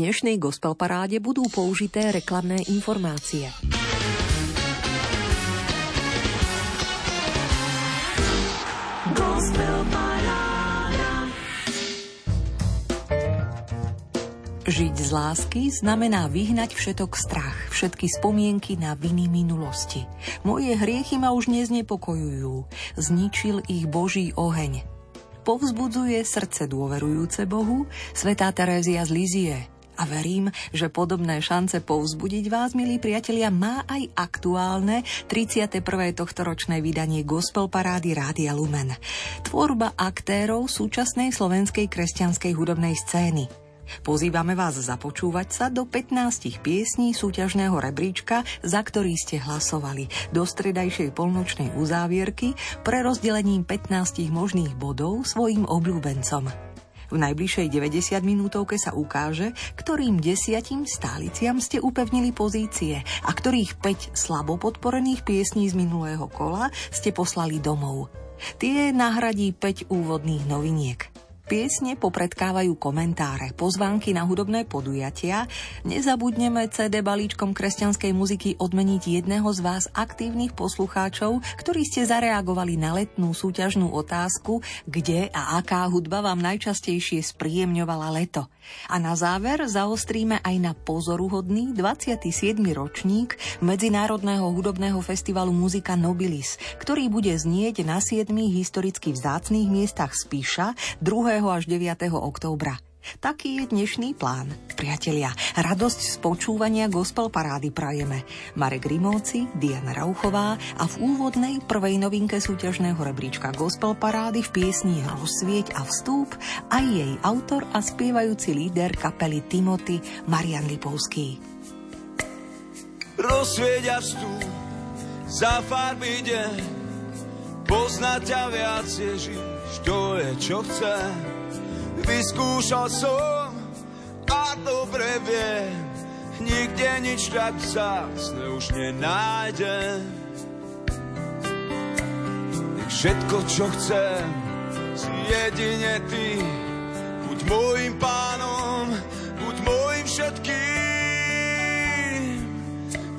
dnešnej gospel paráde budú použité reklamné informácie. Žiť z lásky znamená vyhnať všetok strach, všetky spomienky na viny minulosti. Moje hriechy ma už neznepokojujú. Zničil ich Boží oheň. Povzbudzuje srdce dôverujúce Bohu svetá Terézia z Lizie. A verím, že podobné šance povzbudiť vás, milí priatelia, má aj aktuálne 31. tohtoročné vydanie Gospel Parády Rádia Lumen. Tvorba aktérov súčasnej slovenskej kresťanskej hudobnej scény. Pozývame vás započúvať sa do 15 piesní súťažného rebríčka, za ktorý ste hlasovali, do stredajšej polnočnej uzávierky pre rozdelením 15 možných bodov svojim obľúbencom. V najbližšej 90 minútovke sa ukáže, ktorým desiatim stáliciam ste upevnili pozície a ktorých 5 slabo podporených piesní z minulého kola ste poslali domov. Tie nahradí 5 úvodných noviniek. Piesne popredkávajú komentáre, pozvánky na hudobné podujatia. Nezabudneme CD balíčkom kresťanskej muziky odmeniť jedného z vás aktívnych poslucháčov, ktorí ste zareagovali na letnú súťažnú otázku, kde a aká hudba vám najčastejšie spríjemňovala leto. A na záver zaostríme aj na pozoruhodný 27. ročník Medzinárodného hudobného festivalu Muzika Nobilis, ktorý bude znieť na 7 historicky vzácných miestach Spíša 2 až 9. októbra. Taký je dnešný plán. Priatelia, radosť z počúvania gospel parády prajeme. Marek Rimovci, Diana Rauchová a v úvodnej prvej novinke súťažného rebríčka gospel parády v piesni Rozsvieť a vstúp aj jej autor a spievajúci líder kapely Timothy Marian Lipovský. Rozsvieť a vstúp, za farby deň, poznať ťa viac Ježiš to je čo chce. Vyskúšal som a dobre viem, nikde nič tak vzácne už nenájdem. Nech všetko, čo chcem, si jedine ty. Buď môjim pánom, buď môjim všetkým.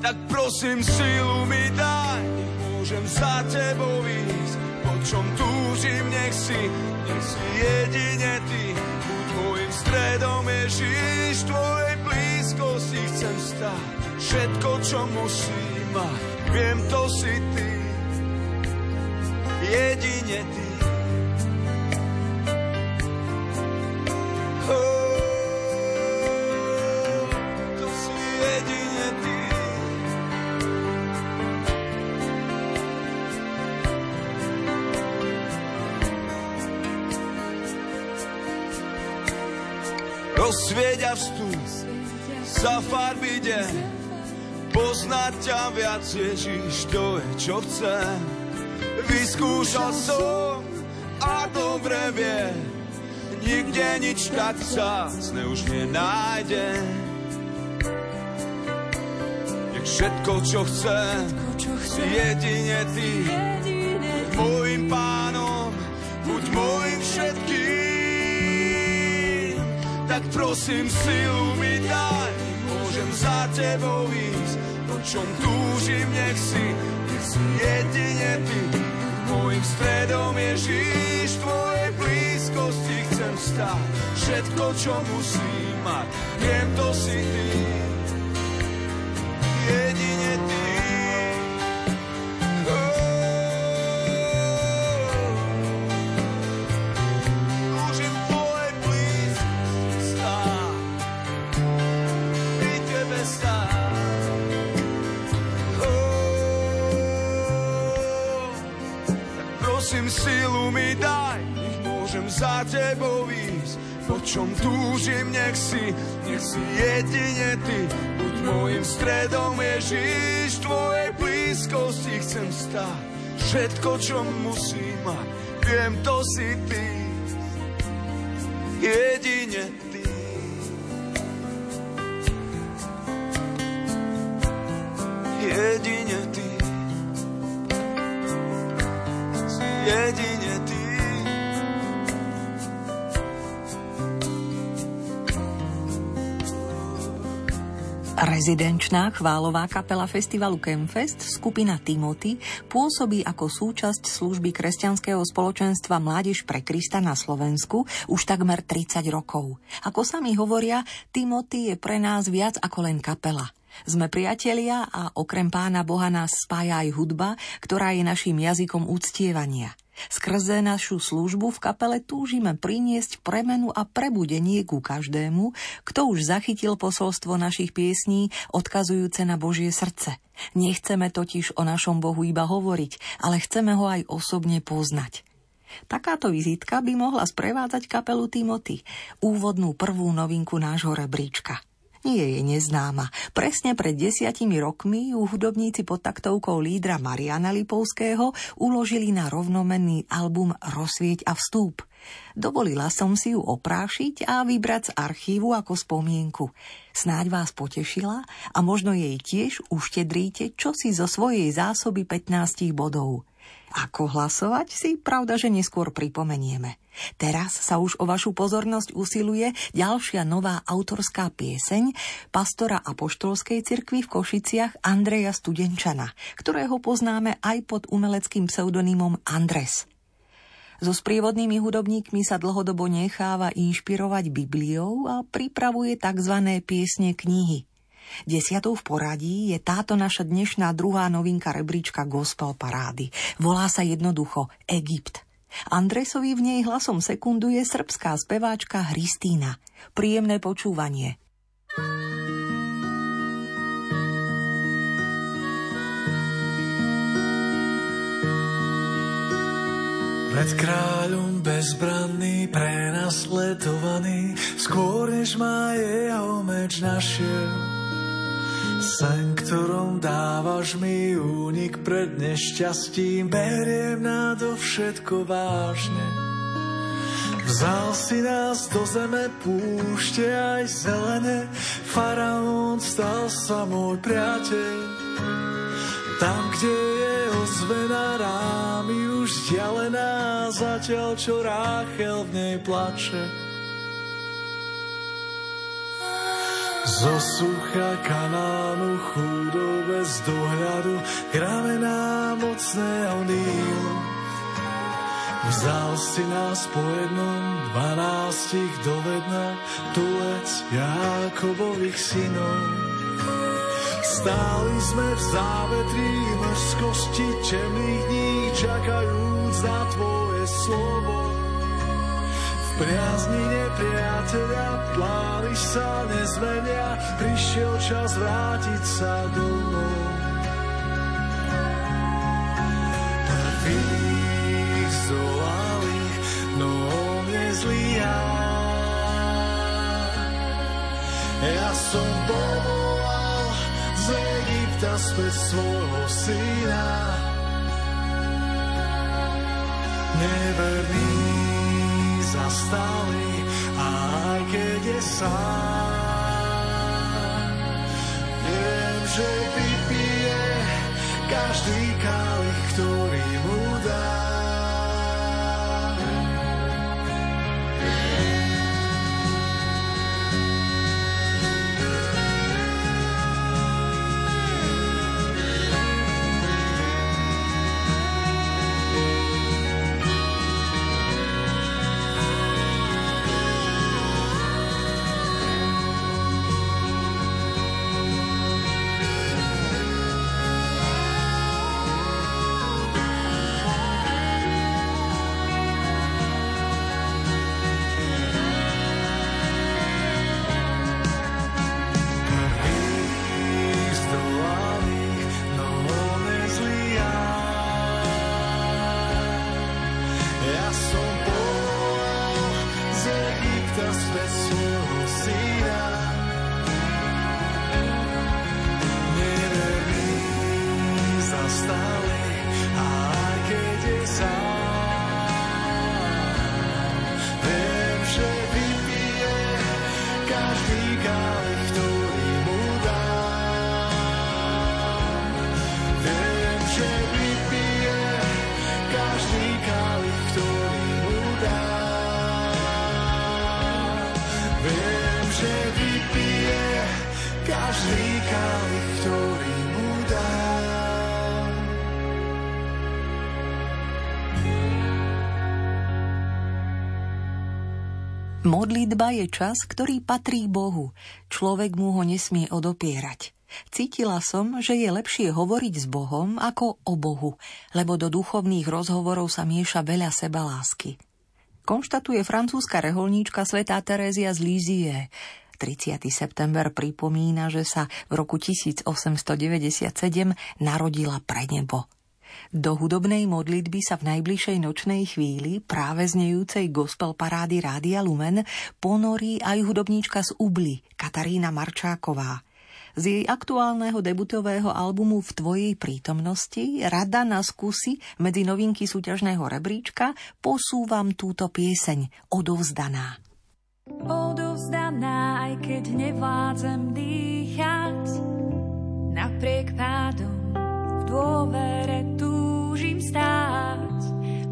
Tak prosím, silu mi daj, môžem za tebou ísť čom túžim, nech si, nech si jedine ty. Buď môjim stredom, Ježiš, tvojej blízkosti chcem stať. Všetko, čo musím mať, viem, to si ty. Jedine ty. Rozsvieť a vstup za farby deň, poznať ťa viac Ježiš, to je čo chcem. Vyskúšal som a dobre vie, nikde nič tak vzácne už nenájde. Nech všetko, čo chcem, si jedine ty, môjim pánom, tak prosím silu mi daj, môžem za tebou ísť, po čom túžim, nech si, nech si jedine ty. Mojím stredom Ježíš, tvojej blízkosti chcem stáť, všetko, čo musím mať, viem, to si ty. Jedine ty. Za tebou ísť. Po čom túžim, nech si, nech si jedine ty. Buď môjim stredom, Ježiš, tvojej blízkosti chcem stáť. Všetko, čo musím mať, viem, to si ty. Jedine ty. Rezidenčná chválová kapela festivalu Campfest, skupina Timothy, pôsobí ako súčasť služby kresťanského spoločenstva Mládež pre Krista na Slovensku už takmer 30 rokov. Ako sami hovoria, Timothy je pre nás viac ako len kapela. Sme priatelia a okrem pána Boha nás spája aj hudba, ktorá je našim jazykom uctievania. Skrze našu službu v kapele túžime priniesť premenu a prebudenie ku každému, kto už zachytil posolstvo našich piesní, odkazujúce na Božie srdce. Nechceme totiž o našom Bohu iba hovoriť, ale chceme ho aj osobne poznať. Takáto vizitka by mohla sprevádzať kapelu Timothy, úvodnú prvú novinku nášho rebríčka nie je neznáma. Presne pred desiatimi rokmi ju hudobníci pod taktovkou lídra Mariana Lipovského uložili na rovnomenný album Rozsvieť a vstúp. Dovolila som si ju oprášiť a vybrať z archívu ako spomienku. Snáď vás potešila a možno jej tiež uštedríte čosi zo svojej zásoby 15 bodov. Ako hlasovať si pravda, že neskôr pripomenieme. Teraz sa už o vašu pozornosť usiluje ďalšia nová autorská pieseň pastora apoštolskej cirkvi v Košiciach Andreja Studenčana, ktorého poznáme aj pod umeleckým pseudonymom Andres. So sprievodnými hudobníkmi sa dlhodobo necháva inšpirovať Bibliou a pripravuje tzv. piesne knihy – Desiatou v poradí je táto naša dnešná druhá novinka rebríčka Gospel Parády. Volá sa jednoducho Egypt. Andresovi v nej hlasom sekunduje srbská speváčka Hristína. Príjemné počúvanie. Pred kráľom bezbranný, prenasledovaný, skôr než má jeho meč našiel Sen, ktorom dávaš mi únik pred nešťastím, beriem to všetko vážne. Vzal si nás do zeme púšte aj zelené, faraón stal sa môj priateľ. Tam, kde je ozvená rámy už vzdialená, zatiaľ čo Ráchel v nej plače. Zo sucha kanánu chudou bez dohľadu kramená mocného Nílu. Vzal si nás po jednom, dvanástich dovedna, tulec Jákobových synov. Stáli sme v závetrí mrzkosti temných dní, čakajúc na Tvoje slovo priazni nepriateľa, plány sa nezmenia, prišiel čas vrátiť sa domov. Prvých zdolali, no on nezlíha. Ja som povolal z Egypta späť svojho syna. Neverný zastali, aj keď je sám. Viem, že vypije každý kalich, ktorý mu dá. Modlitba je čas, ktorý patrí Bohu. Človek mu ho nesmie odopierať. Cítila som, že je lepšie hovoriť s Bohom ako o Bohu, lebo do duchovných rozhovorov sa mieša veľa seba lásky. Konštatuje francúzska reholníčka svätá Terézia z Lízie. 30. september pripomína, že sa v roku 1897 narodila pre nebo. Do hudobnej modlitby sa v najbližšej nočnej chvíli práve znejúcej gospel parády Rádia Lumen ponorí aj hudobníčka z Ubly, Katarína Marčáková. Z jej aktuálneho debutového albumu V tvojej prítomnosti rada na skúsi medzi novinky súťažného rebríčka posúvam túto pieseň Odovzdaná. Odovzdaná, aj keď nevládzem dýchať, napriek pádom dôvere túžim stáť.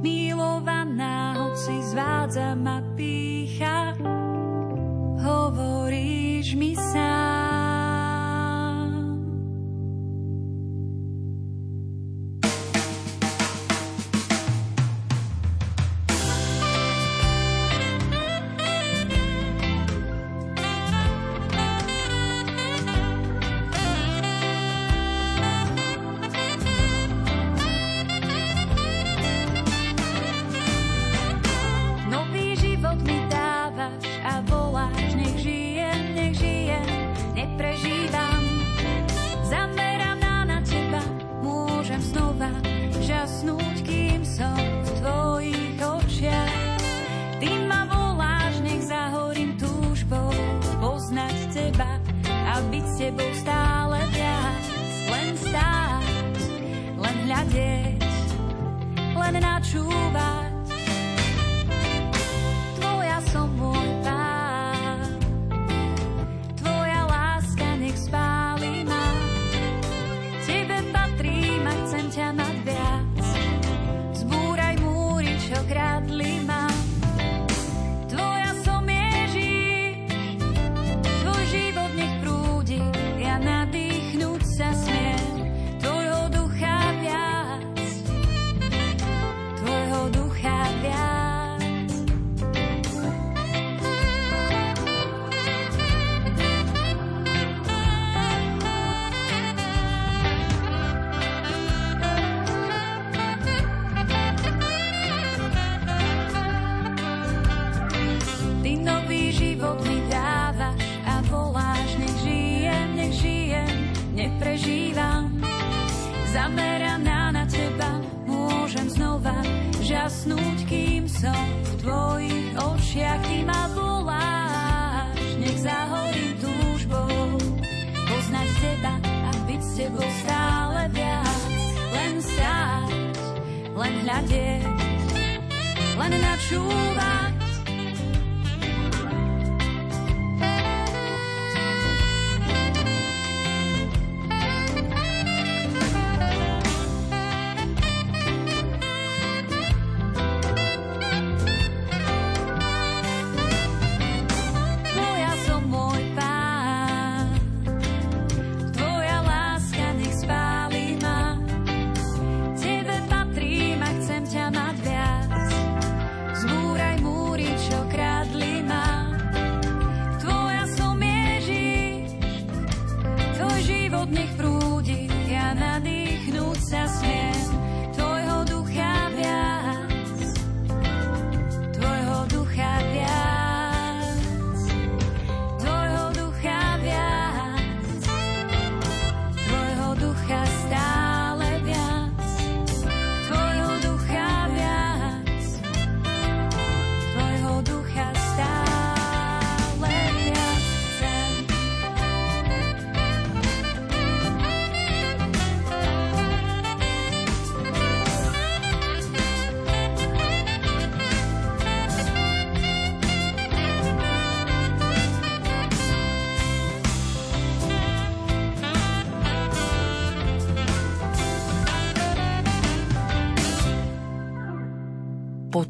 Milovaná, hoci zvádza ma pícha, hovoríš mi sám.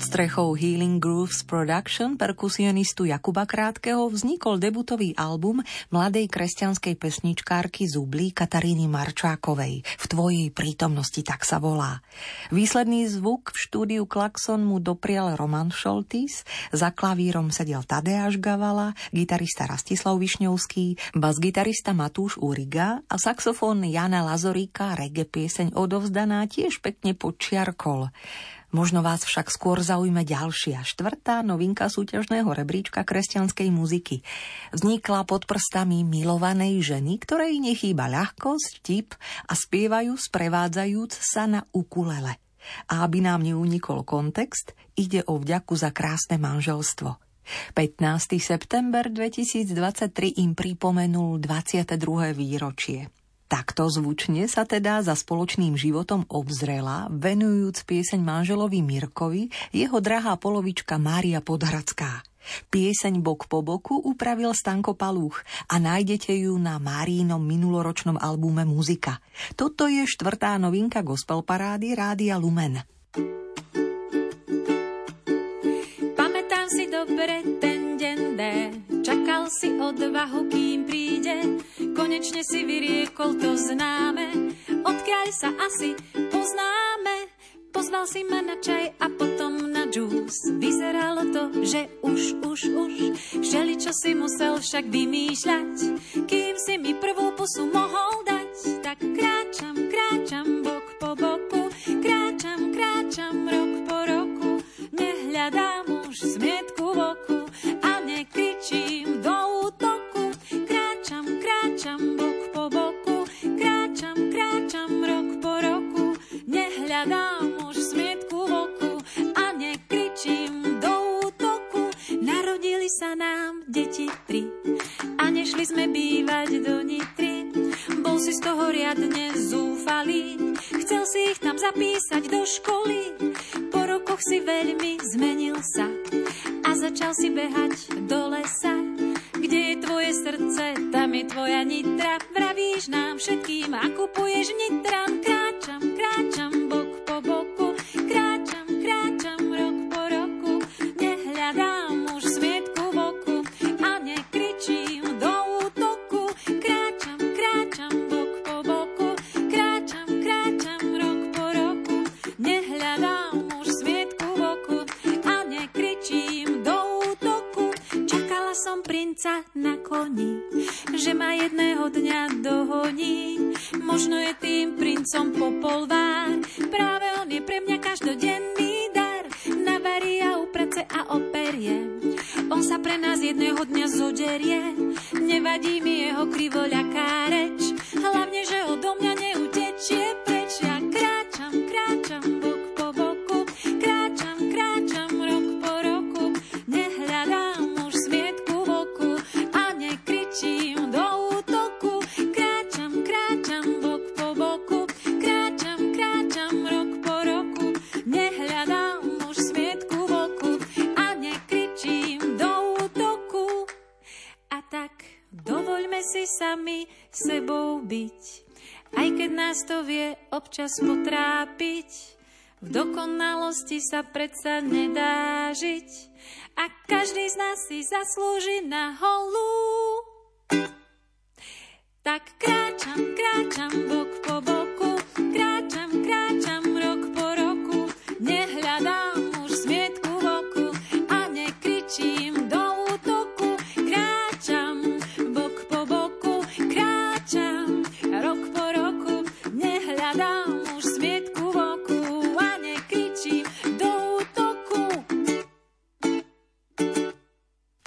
Pod strechou Healing Grooves Production perkusionistu Jakuba Krátkeho vznikol debutový album mladej kresťanskej pesničkárky Zublí Kataríny Marčákovej. V tvojej prítomnosti tak sa volá. Výsledný zvuk v štúdiu Klaxon mu doprial Roman Šoltis, za klavírom sedel Tadeáš Gavala, gitarista Rastislav Višňovský, bas-gitarista Matúš Uriga a saxofón Jana Lazoríka reggae pieseň odovzdaná tiež pekne podčiarkol. Možno vás však skôr zaujme ďalšia, štvrtá novinka súťažného rebríčka kresťanskej muziky. Vznikla pod prstami milovanej ženy, ktorej nechýba ľahkosť, tip a spievajú sprevádzajúc sa na ukulele. A aby nám neunikol kontext, ide o vďaku za krásne manželstvo. 15. september 2023 im pripomenul 22. výročie. Takto zvučne sa teda za spoločným životom obzrela, venujúc pieseň manželovi Mirkovi, jeho drahá polovička Mária Podhradská. Pieseň Bok po boku upravil Stanko Palúch a nájdete ju na Márínom minuloročnom albume Muzika. Toto je štvrtá novinka gospel parády Rádia Lumen. Pamätám si dobre ten deň D, čakal si odvahu, kým príde. Konečne si vyriekol to známe, odkiaľ sa asi poznáme. Pozval si ma na čaj a potom na džús. Vyzeralo to, že už, už, už. Všeli, čo si musel však vymýšľať. Kým si mi prvú pusu mohol dať. Tak kráčam, kráčam bok po boku. Kráčam, kráčam rok po roku. Nehľadám už smietku v oku. A nekričím hľadám už smietku v oku a nekričím do útoku. Narodili sa nám deti tri a nešli sme bývať do Nitry. Bol si z toho riadne zúfalý, chcel si ich tam zapísať do školy. Po rokoch si veľmi zmenil sa a začal si behať do lesa. Kde je tvoje srdce, tam je tvoja nitra. Vravíš nám všetkým a kupuješ nitran. V dokonalosti sa predsa nedá žiť. A každý z nás si zaslúži na holú. Tak kráčam, kráčam bok po boku, kráčam,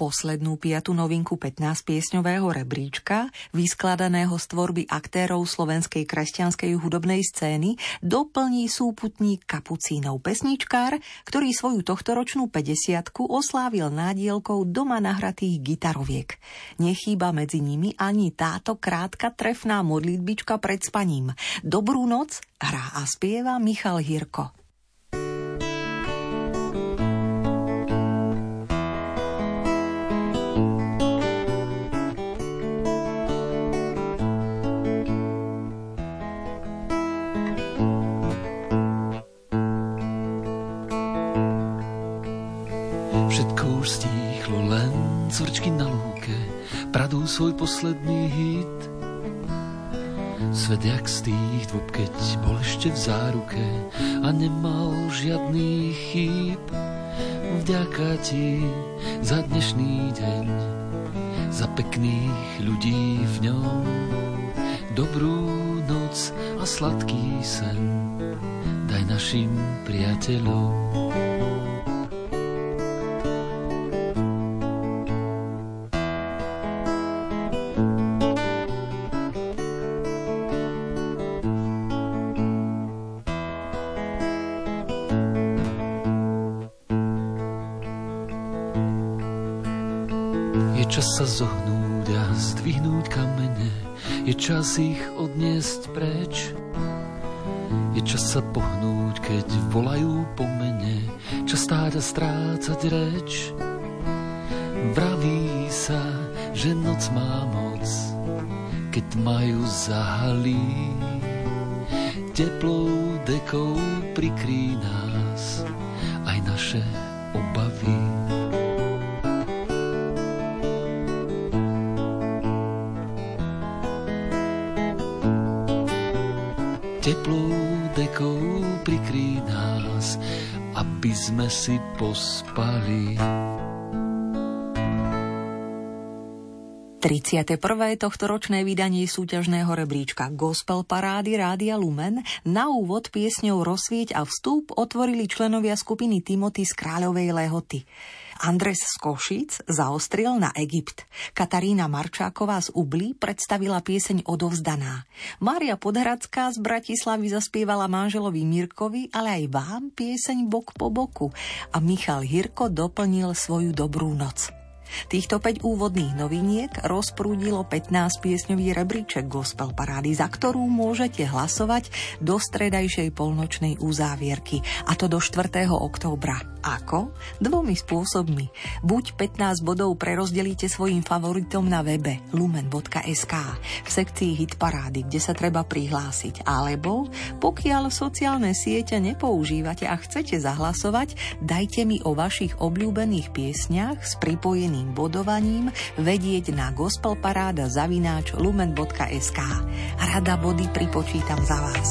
poslednú piatu novinku 15-piesňového rebríčka, vyskladaného z tvorby aktérov slovenskej kresťanskej hudobnej scény, doplní súputník kapucínov pesničkár, ktorý svoju tohtoročnú 50 oslávil nádielkou doma nahratých gitaroviek. Nechýba medzi nimi ani táto krátka trefná modlitbička pred spaním. Dobrú noc hrá a spieva Michal Hirko. Svoj posledný hit. Svet jak z tých dvob, keď bol ešte v záruke a nemal žiadny chýb. Vďaka ti za dnešný deň, za pekných ľudí v ňom. Dobrú noc a sladký sen daj našim priateľom. Čas ich odniesť preč. Je čas sa pohnúť, keď volajú po mene, čas stáť a strácať reč. Vraví sa, že noc má moc, keď majú zahalí. Teplou si pospali. 31. tohtoročné vydanie súťažného rebríčka Gospel Parády Rádia Lumen na úvod piesňou Rozsvieť a vstup otvorili členovia skupiny Timothy z Kráľovej Lehoty. Andres z Košic zaostril na Egypt. Katarína Marčáková z Ubli predstavila pieseň Odovzdaná. Mária Podhradská z Bratislavy zaspievala manželovi Mirkovi, ale aj vám pieseň Bok po boku. A Michal Hirko doplnil svoju dobrú noc. Týchto 5 úvodných noviniek rozprúdilo 15 piesňový rebríček Gospel Parády, za ktorú môžete hlasovať do stredajšej polnočnej uzávierky, a to do 4. októbra. Ako? Dvomi spôsobmi. Buď 15 bodov prerozdelíte svojim favoritom na webe lumen.sk v sekcii Hit Parády, kde sa treba prihlásiť, alebo pokiaľ sociálne siete nepoužívate a chcete zahlasovať, dajte mi o vašich obľúbených piesniach s pripojeným bodovaním vedieť na gospelparáda zavináč lumen.sk. Rada body pripočítam za vás.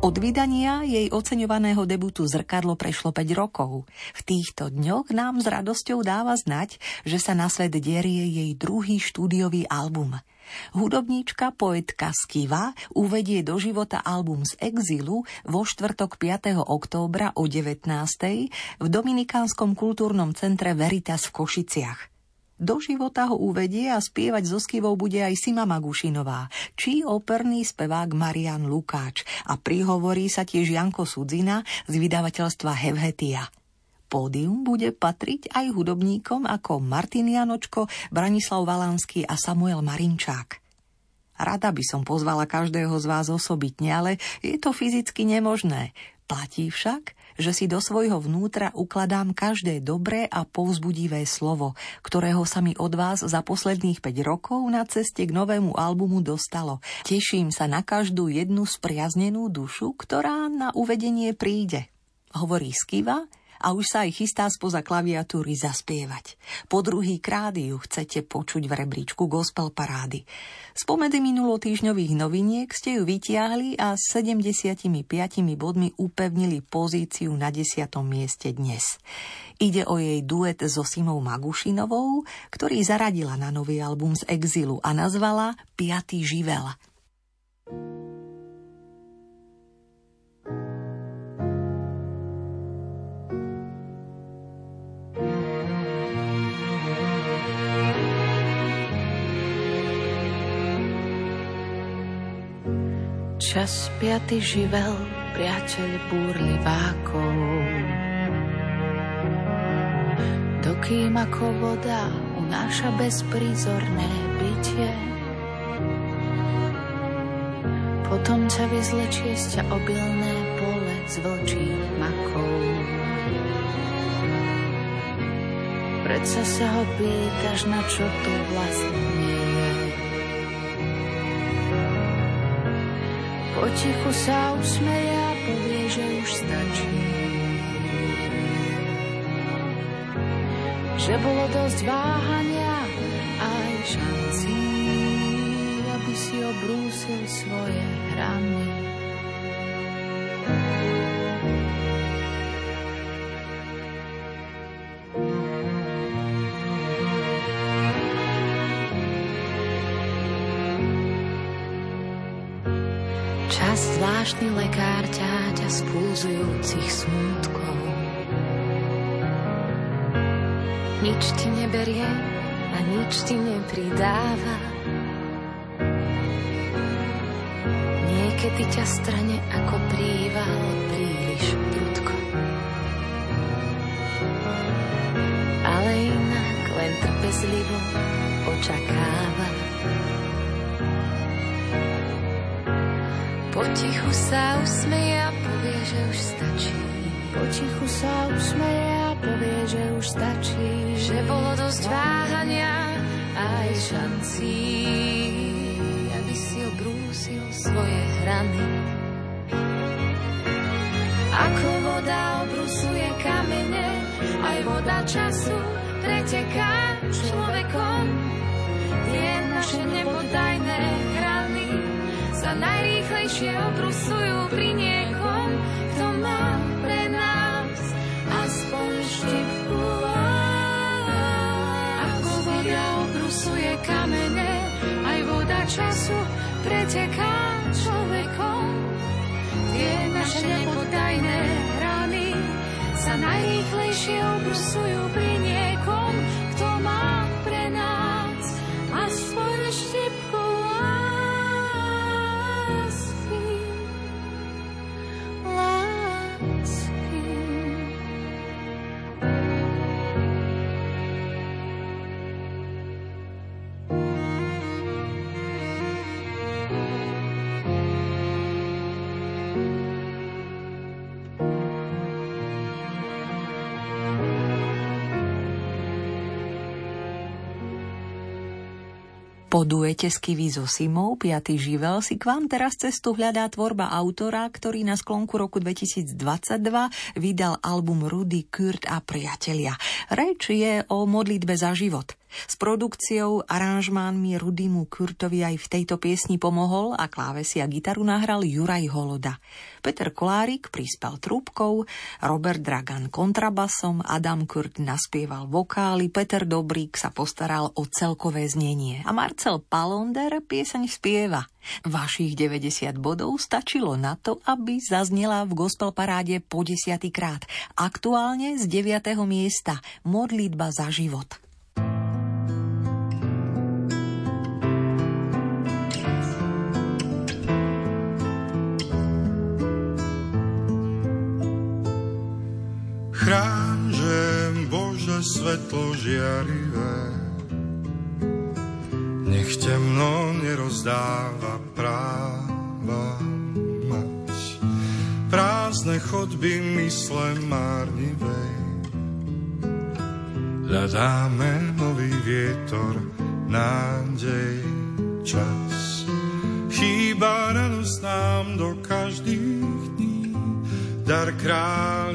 Od vydania jej oceňovaného debutu Zrkadlo prešlo 5 rokov. V týchto dňoch nám s radosťou dáva znať, že sa na svet derie jej druhý štúdiový album. Hudobníčka poetka Skiva uvedie do života album z exilu vo štvrtok 5. októbra o 19. v Dominikánskom kultúrnom centre Veritas v Košiciach. Do života ho uvedie a spievať so skivou bude aj Sima Magušinová, či operný spevák Marian Lukáč a prihovorí sa tiež Janko Sudzina z vydavateľstva Hevhetia. Pódium bude patriť aj hudobníkom ako Martin Janočko, Branislav Valanský a Samuel Marinčák. Rada by som pozvala každého z vás osobitne, ale je to fyzicky nemožné. Platí však, že si do svojho vnútra ukladám každé dobré a povzbudivé slovo, ktorého sa mi od vás za posledných 5 rokov na ceste k novému albumu dostalo. Teším sa na každú jednu spriaznenú dušu, ktorá na uvedenie príde. Hovorí Skiva, a už sa aj chystá spoza klaviatúry zaspievať. Po druhý krát ju chcete počuť v rebríčku Gospel Parády. Spomedy minulotýžňových noviniek ste ju vytiahli a s 75 bodmi upevnili pozíciu na 10. mieste dnes. Ide o jej duet so Simou Magušinovou, ktorý zaradila na nový album z Exilu a nazvala Piatý živel. Čas piaty živel, priateľ búrlivákov. Dokým ako voda unáša bezprízorné bytie, potom ťa vyzlečie z ťa obilné pole z vlčích makov. Predsa sa ho pýtaš, na čo tu vlastne Potichu sa usmeje a povie, že už stačí. Že bolo dosť váhania aj šancí, aby si obrúsil svoje hrany. Zvláštny lekár ťaťa z pulzujúcich smútkov. Nič ti neberie a nič ti nepridáva. Niekedy ťa strane ako príval príliš prudko. Ale inak len trpezlivo očakáva. Potichu sa usmeje a povie, že už stačí. Potichu sa usmeje a povie, že už stačí. Že bolo dosť váhania aj šancí, aby si obrúsil svoje hrany. Ako voda obrusuje kamene, aj voda času preteká človekom. Tie naše nepodajné hrany sa najrýchlejšie obrusujú pri niekom, kto má pre nás aspoň štipku. Ako voda obrusuje kamene, aj voda času preteká človekom. Tie naše nepoddajné rany sa najrýchlejšie obrusujú pri niekom, Po duete s Kiwi so Simou, Piatý živel, si k vám teraz cestu hľadá tvorba autora, ktorý na sklonku roku 2022 vydal album Rudy, Kurt a priatelia. Reč je o modlitbe za život. S produkciou, aranžmánmi Rudymu Kurtovi aj v tejto piesni pomohol a klávesi a gitaru nahral Juraj Holoda. Peter Kolárik prispel trúbkou, Robert Dragan kontrabasom, Adam Kurt naspieval vokály, Peter Dobrík sa postaral o celkové znenie a Marcel Palonder pieseň spieva. Vašich 90 bodov stačilo na to, aby zaznela v gospel paráde po desiatýkrát. Aktuálne z 9. miesta Modlitba za život. Že Bože svetlo žiarivé, nech temno nerozdáva práva mať. Prázdne chodby mysle márnivej, hľadáme nový vietor, nádej, čas. Chýba radosť nám do každých dní, dar kráľov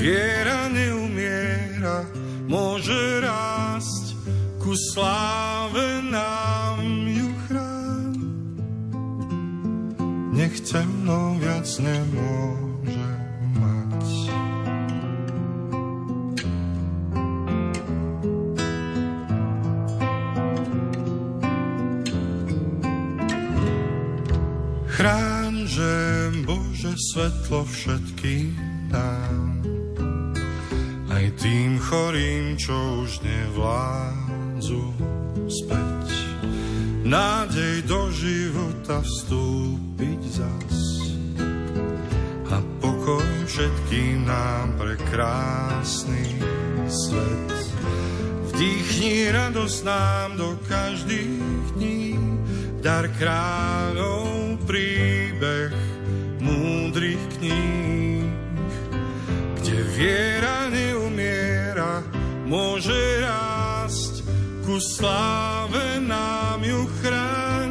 viera neumiera, môže rásť ku sláve nám ju chrán. Nech temno viac nemôže mať. Chrán, že Bože svetlo aj tým chorým, čo už nevládzu späť. Nádej do života vstúpiť zas a pokoj všetkým nám pre krásny svet. Vdýchni radosť nám do každých dní, dar kráľov príbeh múdrych kníh, kde viera neumiera, môže rásť, ku sláve nám ju chráň.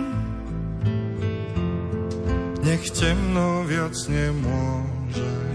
Nech temno viac nemôže.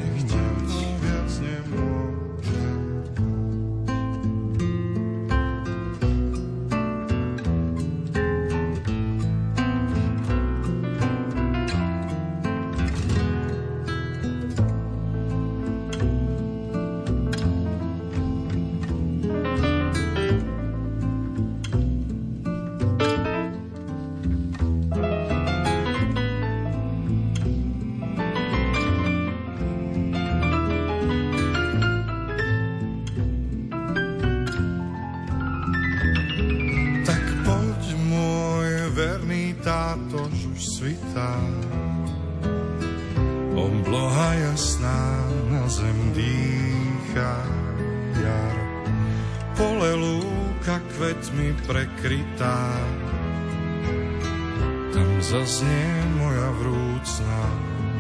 Moja vrúcna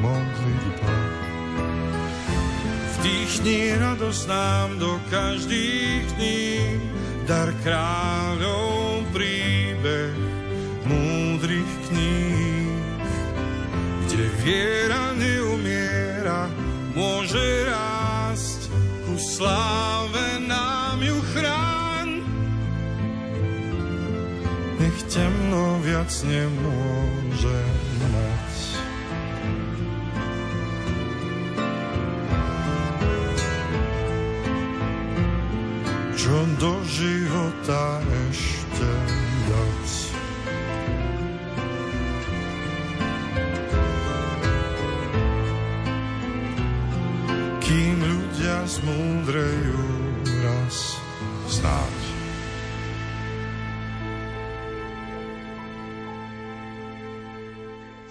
modlitba. Vdýchni radosť nám do každých dní, dar kráľov príbeh múdrych kníh, kde viera neumiera, môže rásť, ku sláve nám ju chráň. Nech temno viac nemôže čo do života ešte dať. Kým ľudia zmúdrejú raz snáď.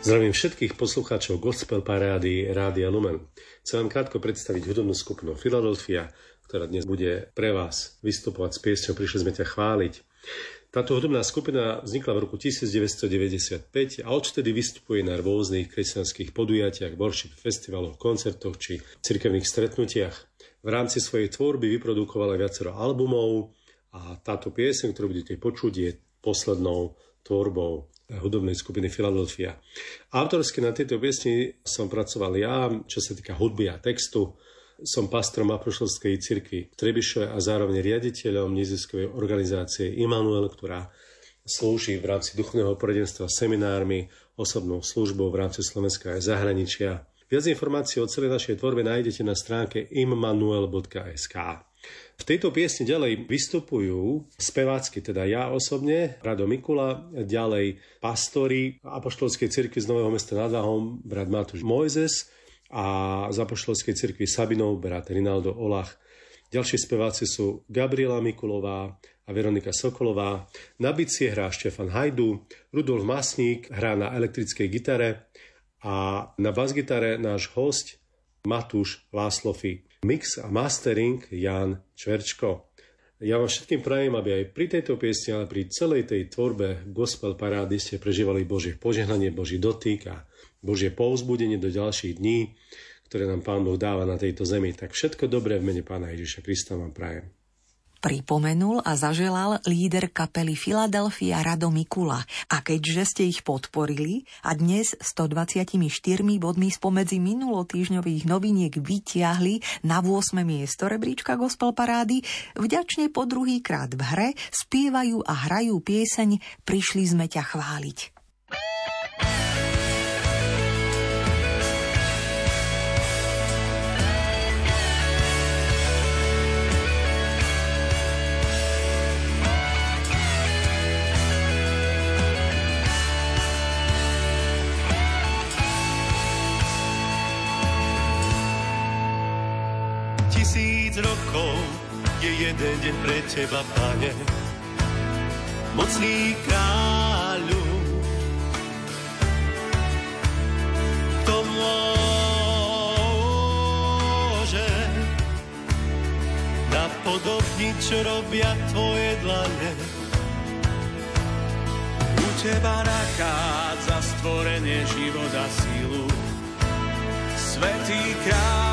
Zdravím všetkých poslucháčov Gospel Parády Rádia Lumen. Chcem vám krátko predstaviť hudobnú skupinu Philadelphia, ktorá dnes bude pre vás vystupovať s piesňou Prišli sme ťa chváliť. Táto hudobná skupina vznikla v roku 1995 a odvtedy vystupuje na rôznych kresťanských podujatiach, worship festivaloch, koncertoch či cirkevných stretnutiach. V rámci svojej tvorby vyprodukovala viacero albumov a táto pieseň, ktorú budete počuť, je poslednou tvorbou hudobnej skupiny Philadelphia. Autorsky na tejto piesni som pracoval ja, čo sa týka hudby a textu. Som pastrom Apoštolskej cirkvi v Trebišove a zároveň riaditeľom neziskovej organizácie Immanuel, ktorá slúži v rámci duchovného poradenstva seminármi, osobnou službou v rámci Slovenska aj zahraničia. Viac informácií o celej našej tvorbe nájdete na stránke immanuel.sk. V tejto piesni ďalej vystupujú spevácky, teda ja osobne, Rado Mikula, ďalej pastori Apoštolskej cirkvi z Nového mesta nad Váhom, brat Matúš Mojzes a z Apoštolskej cirkvi Sabinov, brat Rinaldo Olach. Ďalší speváci sú Gabriela Mikulová a Veronika Sokolová. Na bicie hrá Štefan Hajdu, Rudolf Masník hrá na elektrickej gitare a na basgitare náš host Matúš Láslofi. Mix a mastering Jan Čverčko. Ja vám všetkým prajem, aby aj pri tejto piesni, ale pri celej tej tvorbe gospel parády ste prežívali Božie požehnanie, Boží dotyk a Božie povzbudenie do ďalších dní, ktoré nám Pán Boh dáva na tejto zemi. Tak všetko dobré v mene Pána Ježiša Krista vám prajem pripomenul a zaželal líder kapely Philadelphia Rado Mikula. A keďže ste ich podporili a dnes 124 bodmi spomedzi minulotýžňových noviniek vytiahli na 8. miesto rebríčka Gospel Parády, vďačne po druhý krát v hre spievajú a hrajú pieseň Prišli sme ťa chváliť. Jeden deň pre teba, pane. Mocný kráľu, kto môže napodobniť, čo robia tvoje dlane. U teba nachádza stvorenie života sílu. Svetý kráľu,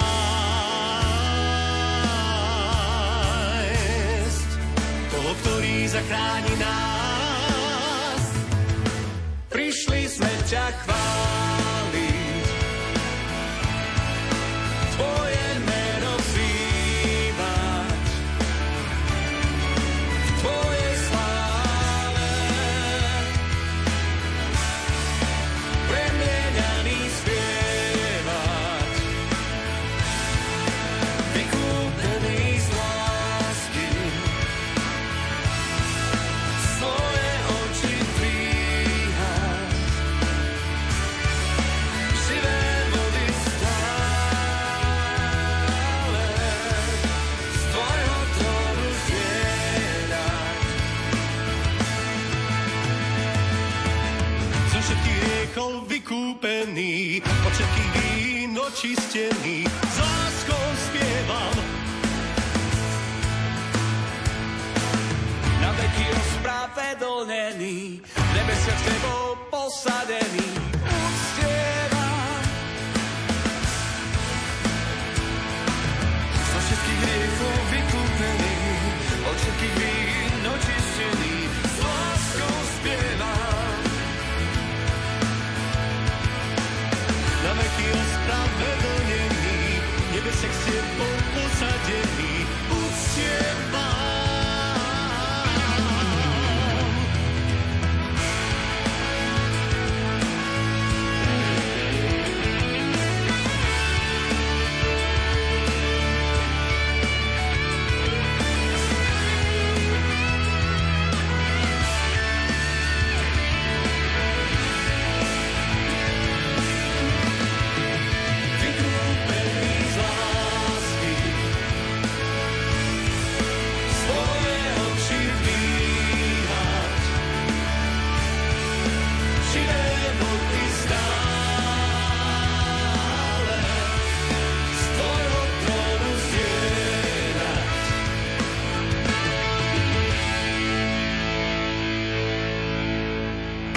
ktorý zachráni nás. Prišli sme ťa chváliť,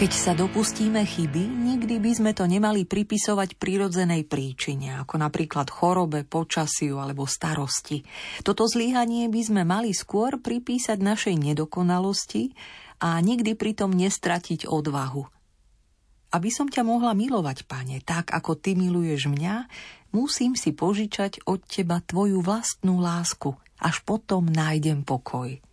Keď sa dopustíme chyby, nikdy by sme to nemali pripisovať prirodzenej príčine, ako napríklad chorobe, počasiu alebo starosti. Toto zlyhanie by sme mali skôr pripísať našej nedokonalosti a nikdy pritom nestratiť odvahu. Aby som ťa mohla milovať, pane, tak ako ty miluješ mňa, musím si požičať od teba tvoju vlastnú lásku, až potom nájdem pokoj.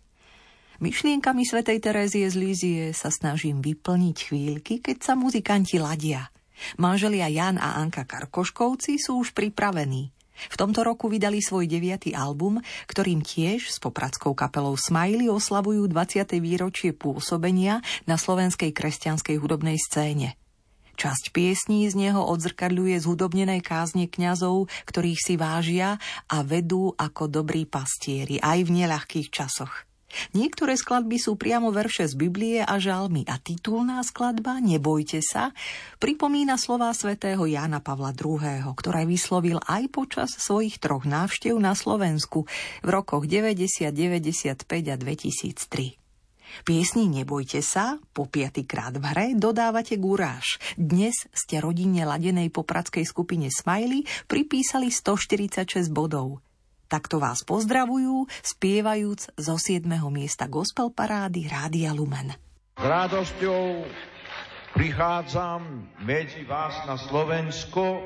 Myšlienkami svätej Terézie z Lízie sa snažím vyplniť chvíľky, keď sa muzikanti ladia. Manželia Jan a Anka Karkoškovci sú už pripravení. V tomto roku vydali svoj deviatý album, ktorým tiež s popradskou kapelou Smiley oslavujú 20. výročie pôsobenia na slovenskej kresťanskej hudobnej scéne. Časť piesní z neho odzrkadľuje zhudobnenej kázne kňazov, ktorých si vážia a vedú ako dobrí pastieri aj v neľahkých časoch. Niektoré skladby sú priamo verše z Biblie a žalmy a titulná skladba Nebojte sa pripomína slová svätého Jána Pavla II., ktoré vyslovil aj počas svojich troch návštev na Slovensku v rokoch 90, 95 a 2003. Piesni Nebojte sa, po piatýkrát v hre dodávate guráž. Dnes ste rodine ladenej popradskej skupine Smiley pripísali 146 bodov. Takto vás pozdravujú, spievajúc zo 7. miesta gospel parády Rádia Lumen. S radosťou prichádzam medzi vás na Slovensko,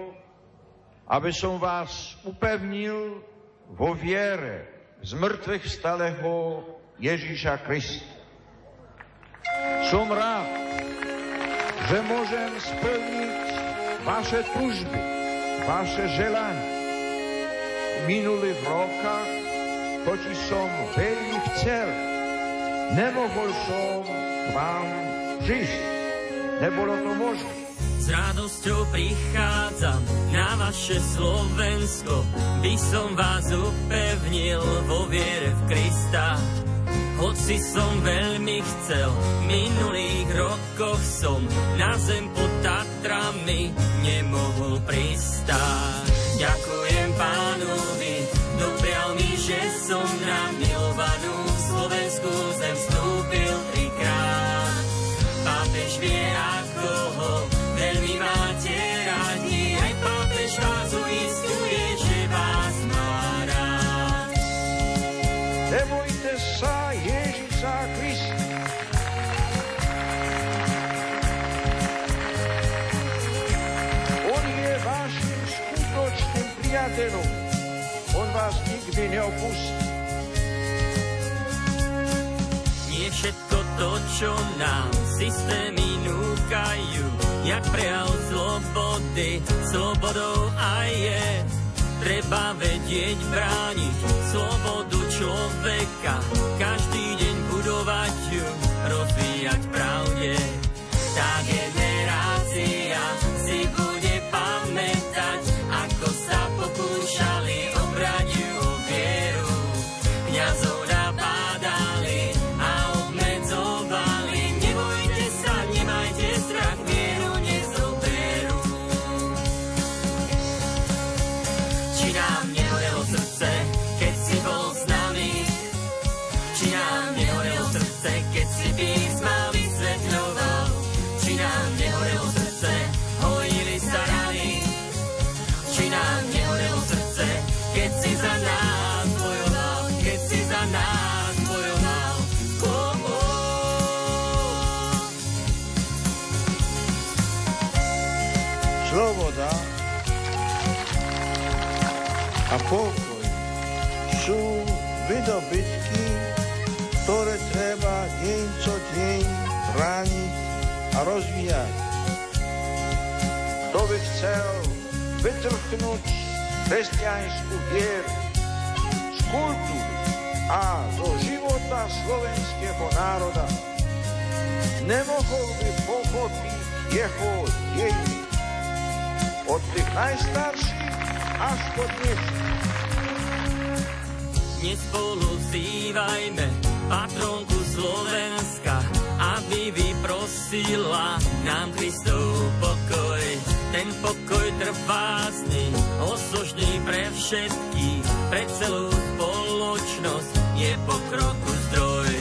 aby som vás upevnil vo viere z mŕtvych stalého Ježíša Krista. Som rád, že môžem splniť vaše tužby, vaše želania. Minulých rokách totiž som veľmi chcel, nemohol som k vám prísť. Nebolo to možné. s radosťou prichádzam na vaše Slovensko, by som vás upevnil vo viere v Krista. Hoci som veľmi chcel, v minulých rokoch som na zem pod Tatrami nemohol pristáť. Ďakujem že som to, čo nám systémy núkajú, jak prejav slobody, slobodou aj je. Treba vedieť brániť slobodu človeka, každý deň budovať ju, rozvíjať pravde. Tá generácia a pokoj sú vydobytky, ktoré treba deň co deň brániť a rozvíjať. Kto by chcel vytrhnúť kresťanskú vieru z kultúry a zo života slovenského národa, nemohol by pochopiť jeho dejiny od tých najstarších až po dnešných. Dnes spolu vzývajme patronku Slovenska, aby vyprosila nám Kristov pokoj. Ten pokoj trvásny, osožný pre všetkých, pre celú spoločnosť je pokroku zdroj.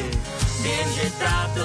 Viem, že táto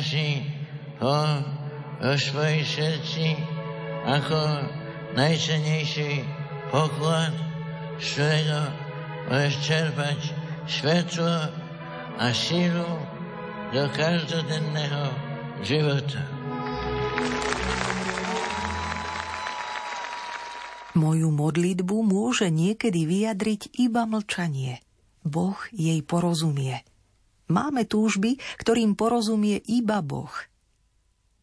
si ho vo svojej srdci ako najcenejší poklad, z ktorého svetlo a sílu do každodenného života. Moju modlitbu môže niekedy vyjadriť iba mlčanie. Boh jej porozumie. Máme túžby, ktorým porozumie iba Boh.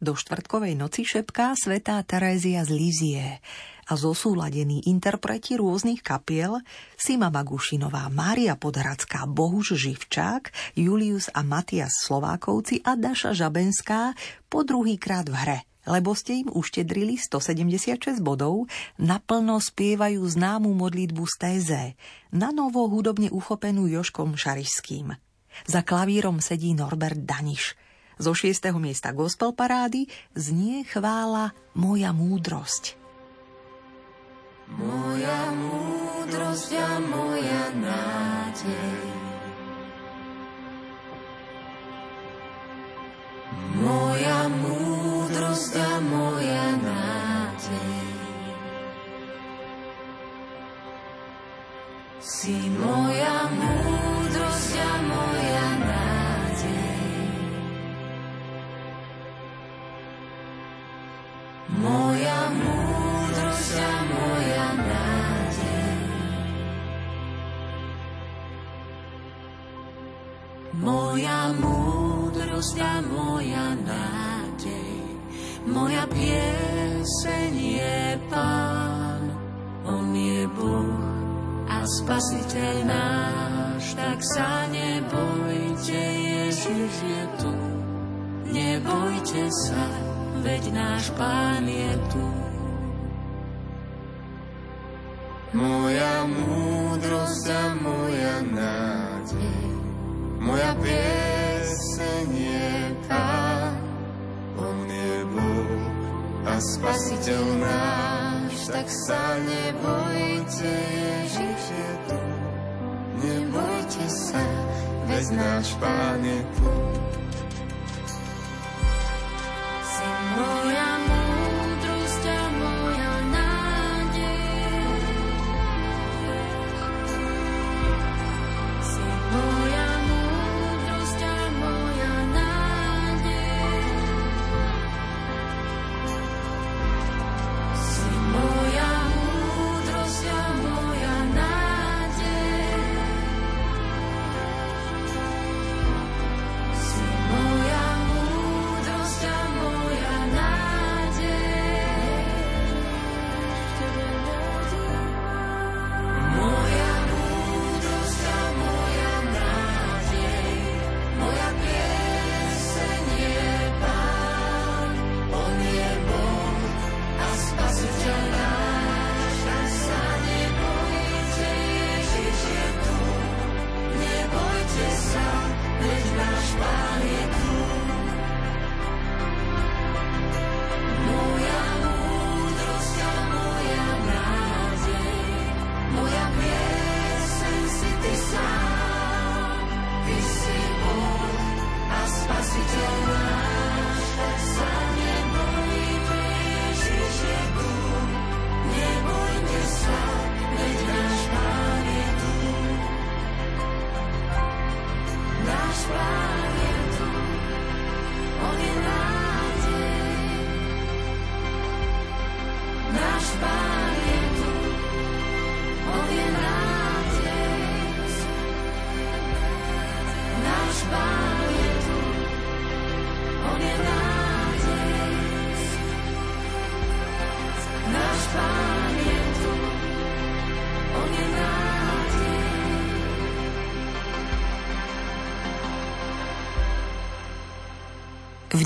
Do štvrtkovej noci šepká svetá Terézia z Lízie a zosúladení interpreti rôznych kapiel Sima Magušinová, Mária Podhradská, Bohuž Živčák, Julius a Matias Slovákovci a Daša Žabenská po druhýkrát v hre lebo ste im uštedrili 176 bodov, naplno spievajú známu modlitbu z téze, na novo hudobne uchopenú Joškom Šarišským. Za klavírom sedí Norbert Daniš. Zo šiestého miesta gospel parády znie chvála Moja múdrosť. Moja múdrosť a moja nádej Moja múdrosť a moja nádej Si moja múdrosť moja nádej. Moja moja nádej. Moja múdrosť moja nádej. Moja pieseň je Pán, On je Boh spasiteľ náš, tak sa nebojte, Ježiš je tu. Nebojte sa, veď náš Pán je tu. Moja múdrosť a moja nádej, moja pieseň je Pán, On je Boh a spasiteľ náš, tak sa nebojte, Ježiš je tu. Nebojte sa, veď náš Pán je tu. Si moja múdrosť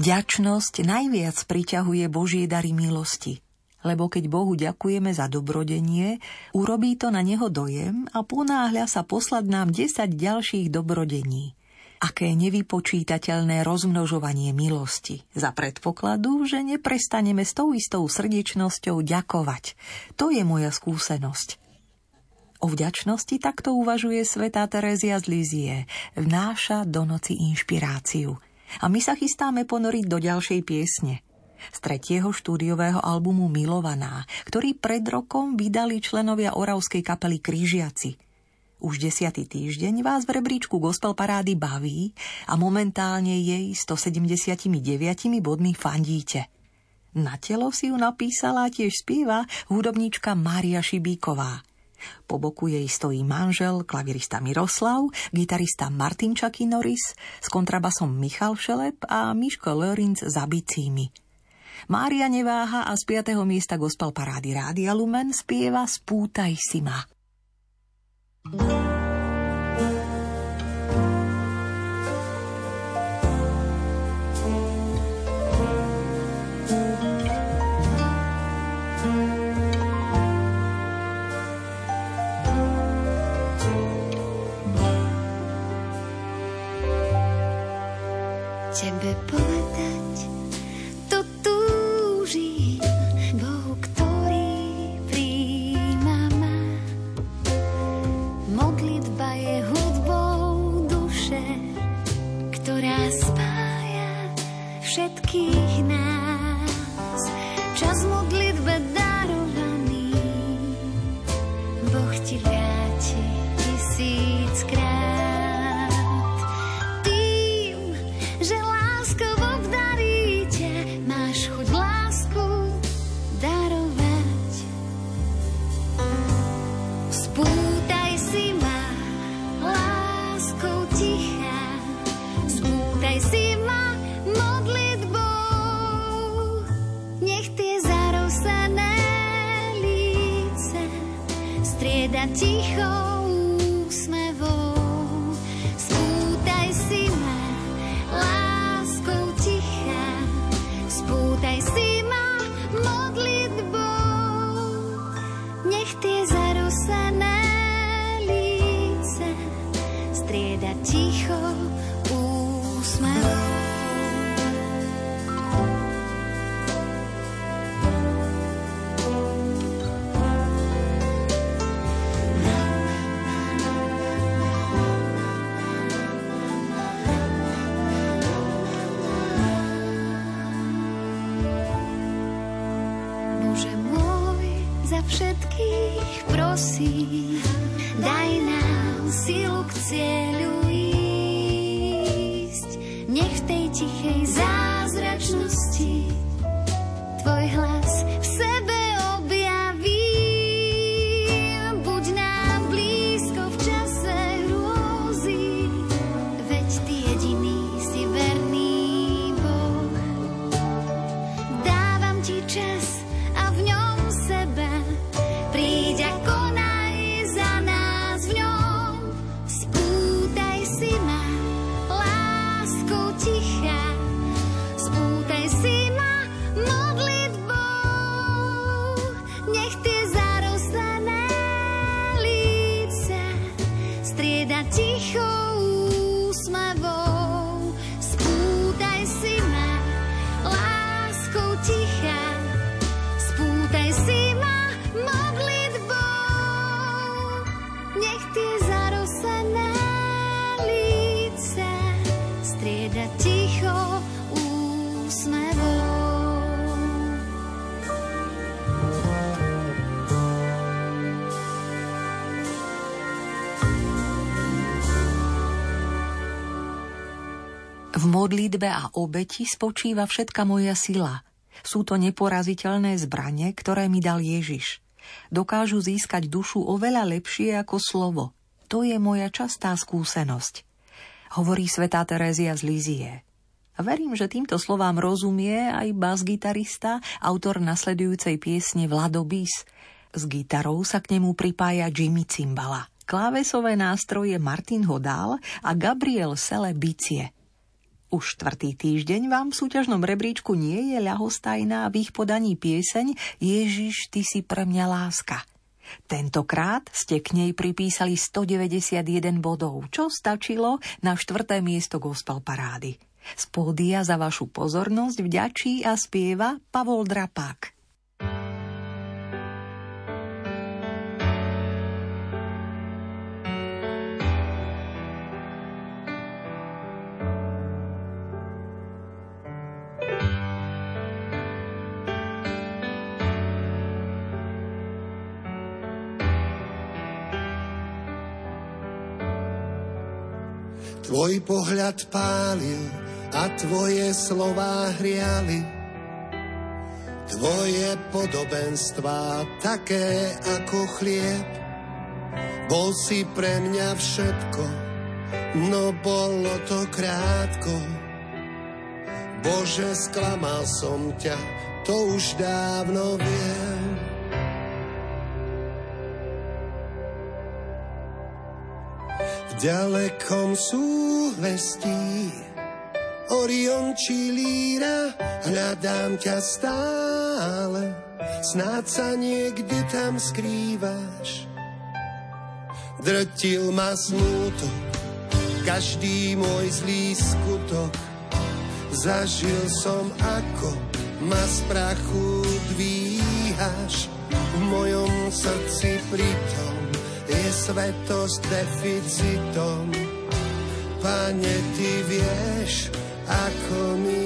Vďačnosť najviac priťahuje Božie dary milosti, lebo keď Bohu ďakujeme za dobrodenie, urobí to na Neho dojem a ponáhľa sa poslať nám 10 ďalších dobrodení. Aké nevypočítateľné rozmnožovanie milosti za predpokladu, že neprestaneme s tou istou srdečnosťou ďakovať. To je moja skúsenosť. O vďačnosti takto uvažuje svätá Terézia z Lízie, vnáša do noci inšpiráciu. A my sa chystáme ponoriť do ďalšej piesne. Z tretieho štúdiového albumu Milovaná, ktorý pred rokom vydali členovia Oravskej kapely Krížiaci. Už desiatý týždeň vás v rebríčku Gospel Parády baví a momentálne jej 179 bodmi fandíte. Na telo si ju napísala tiež spieva hudobníčka Mária Šibíková. Po boku jej stojí manžel, klavirista Miroslav, gitarista Martin Čaky Norris, s kontrabasom Michal Šelep a Miško Lorinc za bicími. Mária neváha a z 5. miesta gospel parády Rádia Lumen spieva Spútaj si ma. thank you modlitbe a obeti spočíva všetka moja sila. Sú to neporaziteľné zbranie, ktoré mi dal Ježiš. Dokážu získať dušu oveľa lepšie ako slovo. To je moja častá skúsenosť. Hovorí svetá Terézia z Lízie. Verím, že týmto slovám rozumie aj bas-gitarista, autor nasledujúcej piesne Vlado Bis. S gitarou sa k nemu pripája Jimmy Cimbala. Klávesové nástroje Martin Hodál a Gabriel Sele bicie. Už štvrtý týždeň vám v súťažnom rebríčku nie je ľahostajná v ich podaní pieseň Ježiš, ty si pre mňa láska. Tentokrát ste k nej pripísali 191 bodov, čo stačilo na štvrté miesto gospel parády. Z pódia za vašu pozornosť vďačí a spieva Pavol Drapák. Tvoj pohľad pálil a tvoje slová hriali. Tvoje podobenstvá také ako chlieb. Bol si pre mňa všetko, no bolo to krátko. Bože, sklamal som ťa, to už dávno viem. Ďalekom súhvestí Orion či Líra, hľadám ťa stále, snáď sa niekde tam skrývaš. Drtil ma smútok, každý môj zlý skutok, zažil som ako ma z prachu dvíhaš. V mojom srdci pritom je svetosť deficitom. Pane, ty vieš, ako mi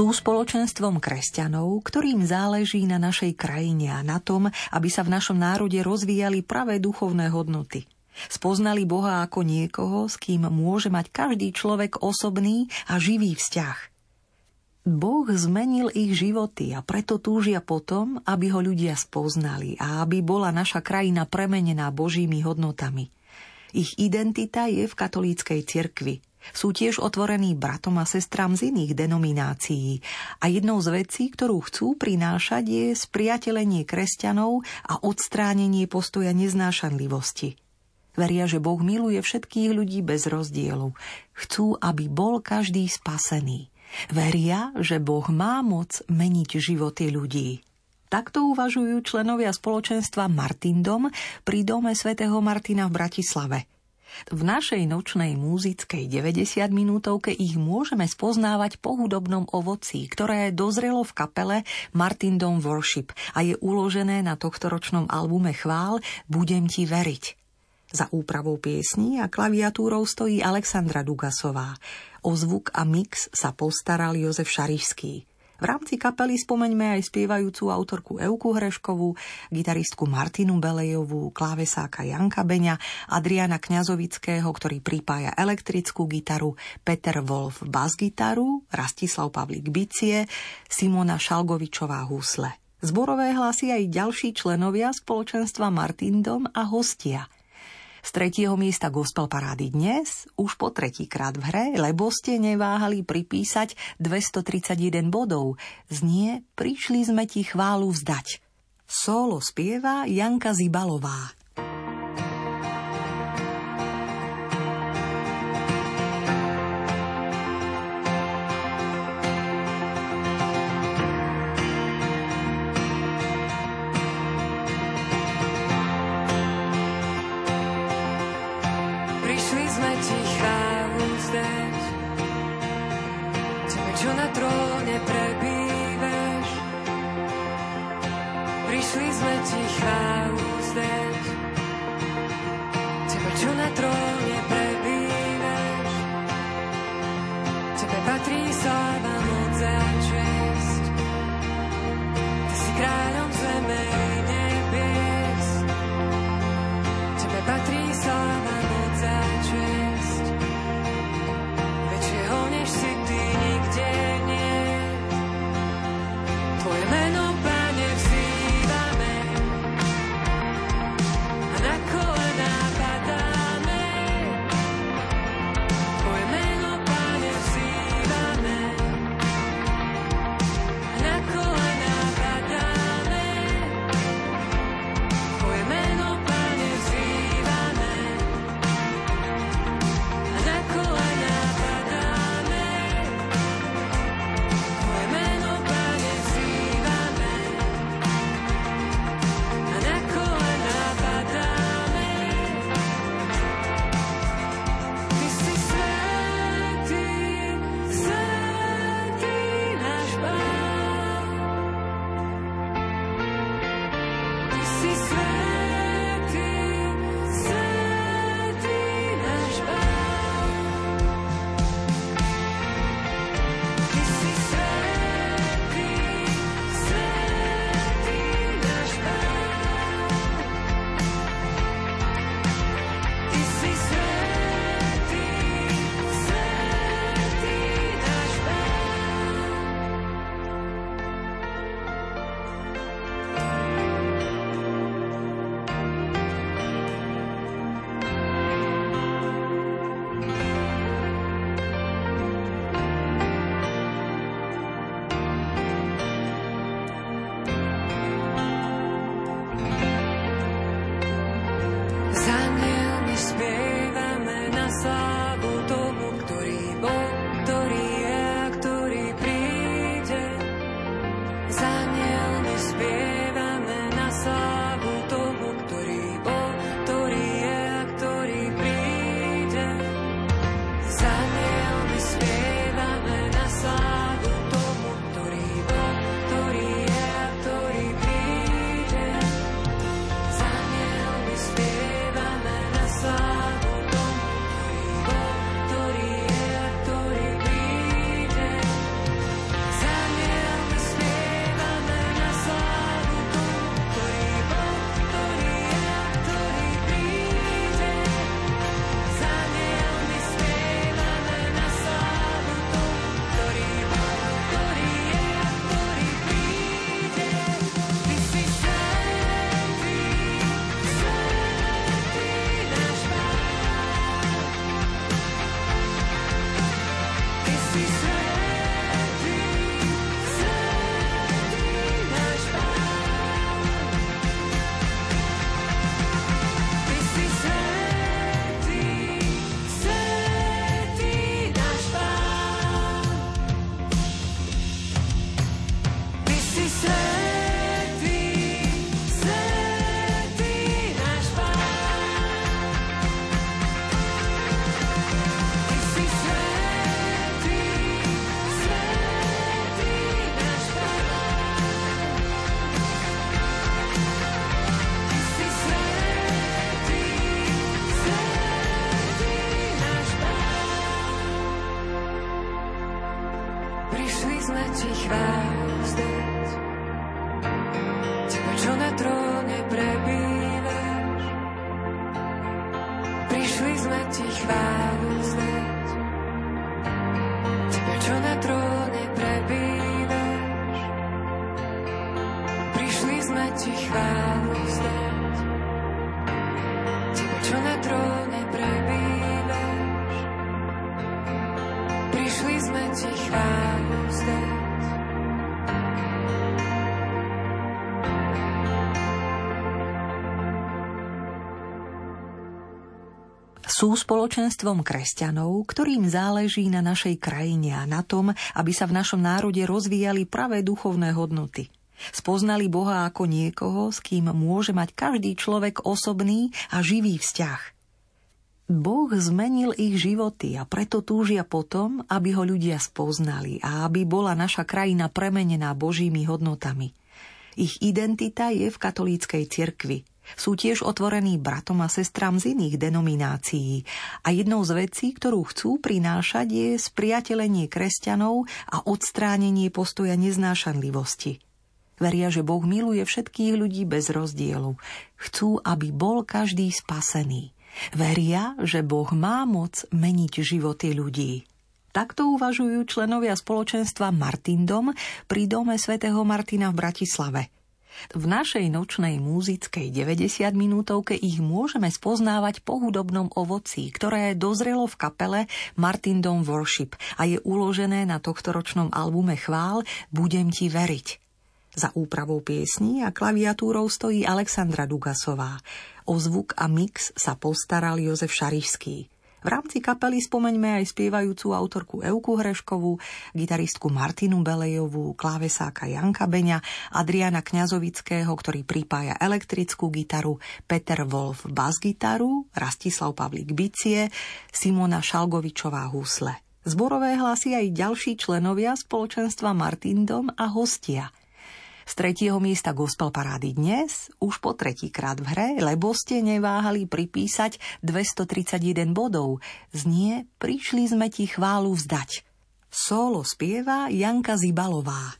Sú spoločenstvom kresťanov, ktorým záleží na našej krajine a na tom, aby sa v našom národe rozvíjali pravé duchovné hodnoty. Spoznali Boha ako niekoho, s kým môže mať každý človek osobný a živý vzťah. Boh zmenil ich životy a preto túžia potom, aby ho ľudia spoznali a aby bola naša krajina premenená Božími hodnotami. Ich identita je v katolíckej cirkvi. Sú tiež otvorení bratom a sestram z iných denominácií a jednou z vecí, ktorú chcú prinášať, je spriatelenie kresťanov a odstránenie postoja neznášanlivosti. Veria, že Boh miluje všetkých ľudí bez rozdielu. Chcú, aby bol každý spasený. Veria, že Boh má moc meniť životy ľudí. Takto uvažujú členovia spoločenstva Martindom pri dome svätého Martina v Bratislave. V našej nočnej múzickej 90 minútovke ich môžeme spoznávať po hudobnom ovoci, ktoré dozrelo v kapele Martindom Worship a je uložené na tohtoročnom albume Chvál Budem ti veriť. Za úpravou piesní a klaviatúrou stojí Alexandra Dugasová. O zvuk a mix sa postaral Jozef Šarišský. V rámci kapely spomeňme aj spievajúcu autorku Euku Hreškovú, gitaristku Martinu Belejovú, klávesáka Janka Beňa, Adriana Kňazovického, ktorý pripája elektrickú gitaru, Peter Wolf basgitaru, Rastislav Pavlik bicie, Simona Šalgovičová husle. Zborové hlasy aj ďalší členovia spoločenstva Martindom a hostia – z tretieho miesta gospel parády dnes, už po tretíkrát v hre, lebo ste neváhali pripísať 231 bodov. Znie, prišli sme ti chválu vzdať. Solo spieva Janka Zibalová. ti chválu vzdať. Tebe, čo na tróne prebývaš, prišli sme ti chválu vzdať. sú spoločenstvom kresťanov, ktorým záleží na našej krajine a na tom, aby sa v našom národe rozvíjali pravé duchovné hodnoty. Spoznali Boha ako niekoho, s kým môže mať každý človek osobný a živý vzťah. Boh zmenil ich životy a preto túžia potom, aby ho ľudia spoznali a aby bola naša krajina premenená Božími hodnotami. Ich identita je v katolíckej cirkvi. Sú tiež otvorení bratom a sestram z iných denominácií a jednou z vecí, ktorú chcú prinášať, je spriatelenie kresťanov a odstránenie postoja neznášanlivosti – Veria, že Boh miluje všetkých ľudí bez rozdielu. Chcú, aby bol každý spasený. Veria, že Boh má moc meniť životy ľudí. Takto uvažujú členovia spoločenstva Martindom pri dome svätého Martina v Bratislave – v našej nočnej múzickej 90 minútovke ich môžeme spoznávať po hudobnom ovoci, ktoré dozrelo v kapele Martin Dom Worship a je uložené na tohtoročnom albume Chvál Budem ti veriť. Za úpravou piesní a klaviatúrou stojí Alexandra Dugasová. O zvuk a mix sa postaral Jozef Šarišský. V rámci kapely spomeňme aj spievajúcu autorku Euku Hreškovú, gitaristku Martinu Belejovú, klávesáka Janka Beňa, Adriana Kňazovického, ktorý pripája elektrickú gitaru, Peter Wolf basgitaru, Rastislav Pavlík bicie, Simona Šalgovičová husle. Zborové hlasy aj ďalší členovia spoločenstva Martindom a hostia – z tretieho miesta gospel parády dnes už po tretíkrát v hre, lebo ste neváhali pripísať 231 bodov. Znie, prišli sme ti chválu vzdať. Solo spieva Janka Zibalová.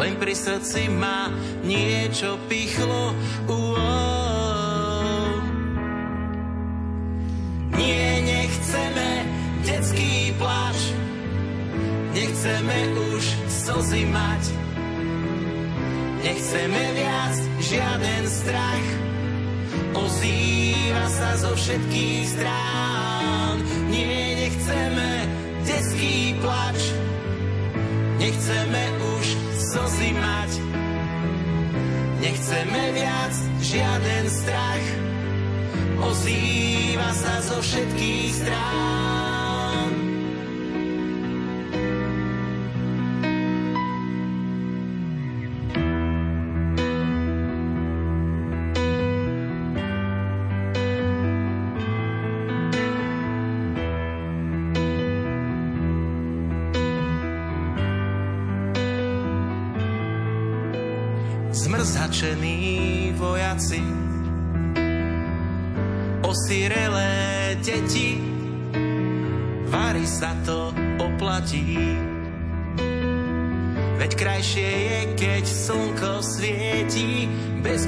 len pri srdci ma niečo pichlo. Uo. Nie, nechceme detský pláč, nechceme už slzy mať. Nechceme viac žiaden strach, ozýva sa zo všetkých strán. Nie, nechceme detský plač, nechceme slzy mať. Nechceme viac žiaden strach, ozýva sa zo všetkých strán.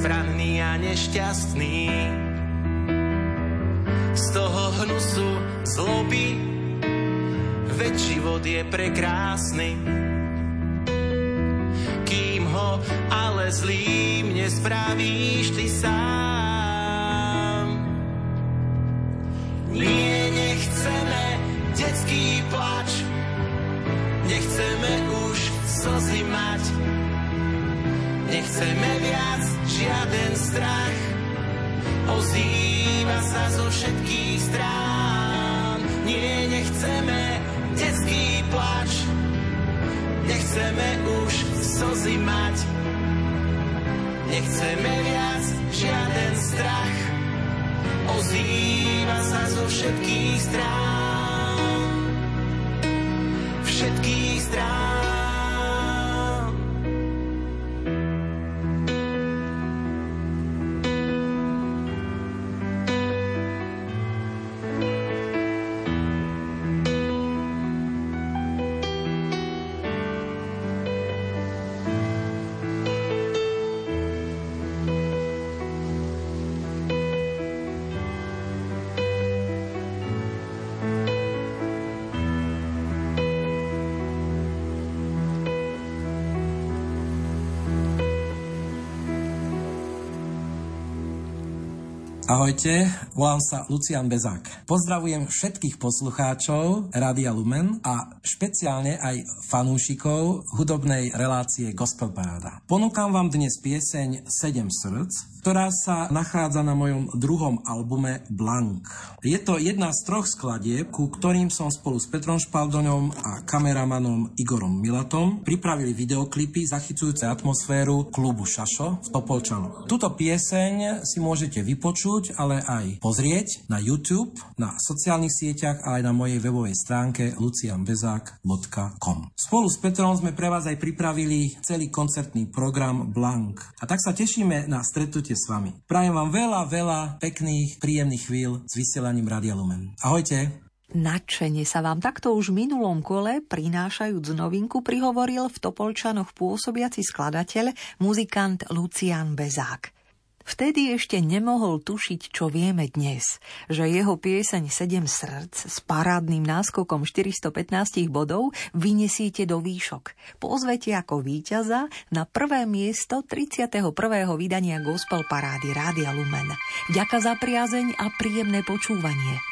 Bezbranný a nešťastný. Z toho hnusu zloby, veď život je prekrásny ale zlým nespravíš Ahojte, volám sa Lucian Bezák. Pozdravujem všetkých poslucháčov Rádia Lumen a špeciálne aj fanúšikov hudobnej relácie Gospel Paráda. Ponúkam vám dnes pieseň 7 srdc, ktorá sa nachádza na mojom druhom albume Blank. Je to jedna z troch skladieb, ku ktorým som spolu s Petrom Špaldoňom a kameramanom Igorom Milatom pripravili videoklipy zachycujúce atmosféru klubu Šašo v Topolčanoch. Tuto pieseň si môžete vypočuť, ale aj pozrieť na YouTube, na sociálnych sieťach a aj na mojej webovej stránke lucianbezák.com. Spolu s Petrom sme pre vás aj pripravili celý koncertný program Blank. A tak sa tešíme na stretnutie stretnutie s vami. Prajem vám veľa, veľa pekných, príjemných chvíľ s vysielaním Radia Lumen. Ahojte! Nadšenie sa vám takto už v minulom kole, prinášajúc novinku, prihovoril v Topolčanoch pôsobiaci skladateľ, muzikant Lucian Bezák. Vtedy ešte nemohol tušiť, čo vieme dnes, že jeho pieseň Sedem srdc s parádnym náskokom 415 bodov vyniesiete do výšok. Pozvete ako víťaza na prvé miesto 31. vydania Gospel Parády Rádia Lumen. Ďaká za priazeň a príjemné počúvanie.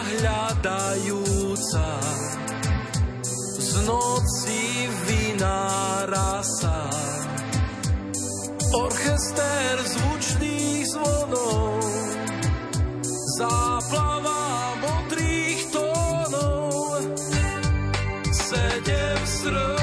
hľadajúca z noci vynára sa. Orchester zvučných zvonov záplava modrých tónov sedem srdc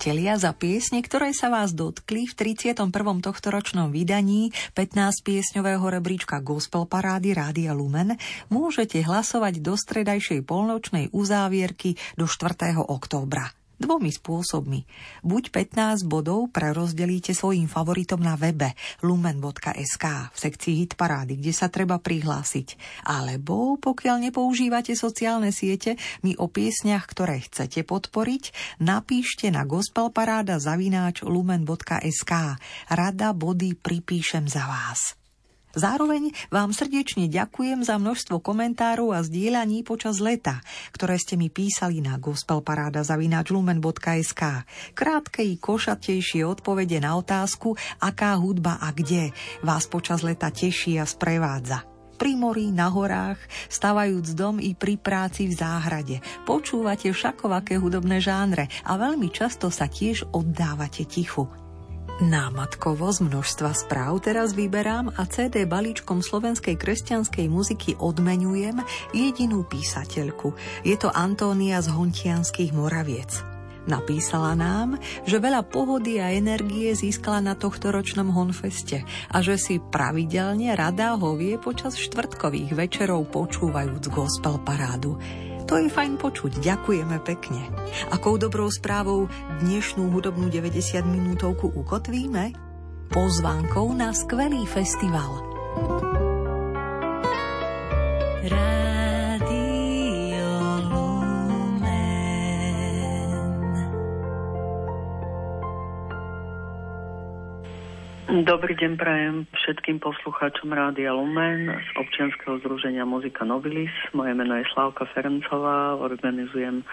priatelia, za piesne, ktoré sa vás dotkli v 31. tohtoročnom vydaní 15 piesňového rebríčka Gospel Parády Rádia Lumen, môžete hlasovať do stredajšej polnočnej uzávierky do 4. októbra dvomi spôsobmi. Buď 15 bodov prerozdelíte svojim favoritom na webe lumen.sk v sekcii Hit Parády, kde sa treba prihlásiť. Alebo pokiaľ nepoužívate sociálne siete, mi o piesniach, ktoré chcete podporiť, napíšte na gospelparáda zavináč lumen.sk. Rada body pripíšem za vás. Zároveň vám srdečne ďakujem za množstvo komentárov a zdieľaní počas leta, ktoré ste mi písali na gospelparáda.lumen.sk. Krátke i košatejšie odpovede na otázku, aká hudba a kde vás počas leta teší a sprevádza pri mori, na horách, stavajúc dom i pri práci v záhrade. Počúvate všakovaké hudobné žánre a veľmi často sa tiež oddávate tichu. Námatkovo z množstva správ teraz vyberám a CD balíčkom slovenskej kresťanskej muziky odmenujem jedinú písateľku. Je to Antónia z Hontianských Moraviec. Napísala nám, že veľa pohody a energie získala na tohto ročnom Honfeste a že si pravidelne rada hovie počas štvrtkových večerov počúvajúc gospel parádu. To je fajn počuť, ďakujeme pekne. Akou dobrou správou dnešnú hudobnú 90 minútovku ukotvíme? Pozvánkou na skvelý festival. Rád Dobrý deň prajem všetkým poslucháčom Rádia Lumen z občianskeho združenia Muzika Nobilis. Moje meno je Slavka Ferencová, organizujem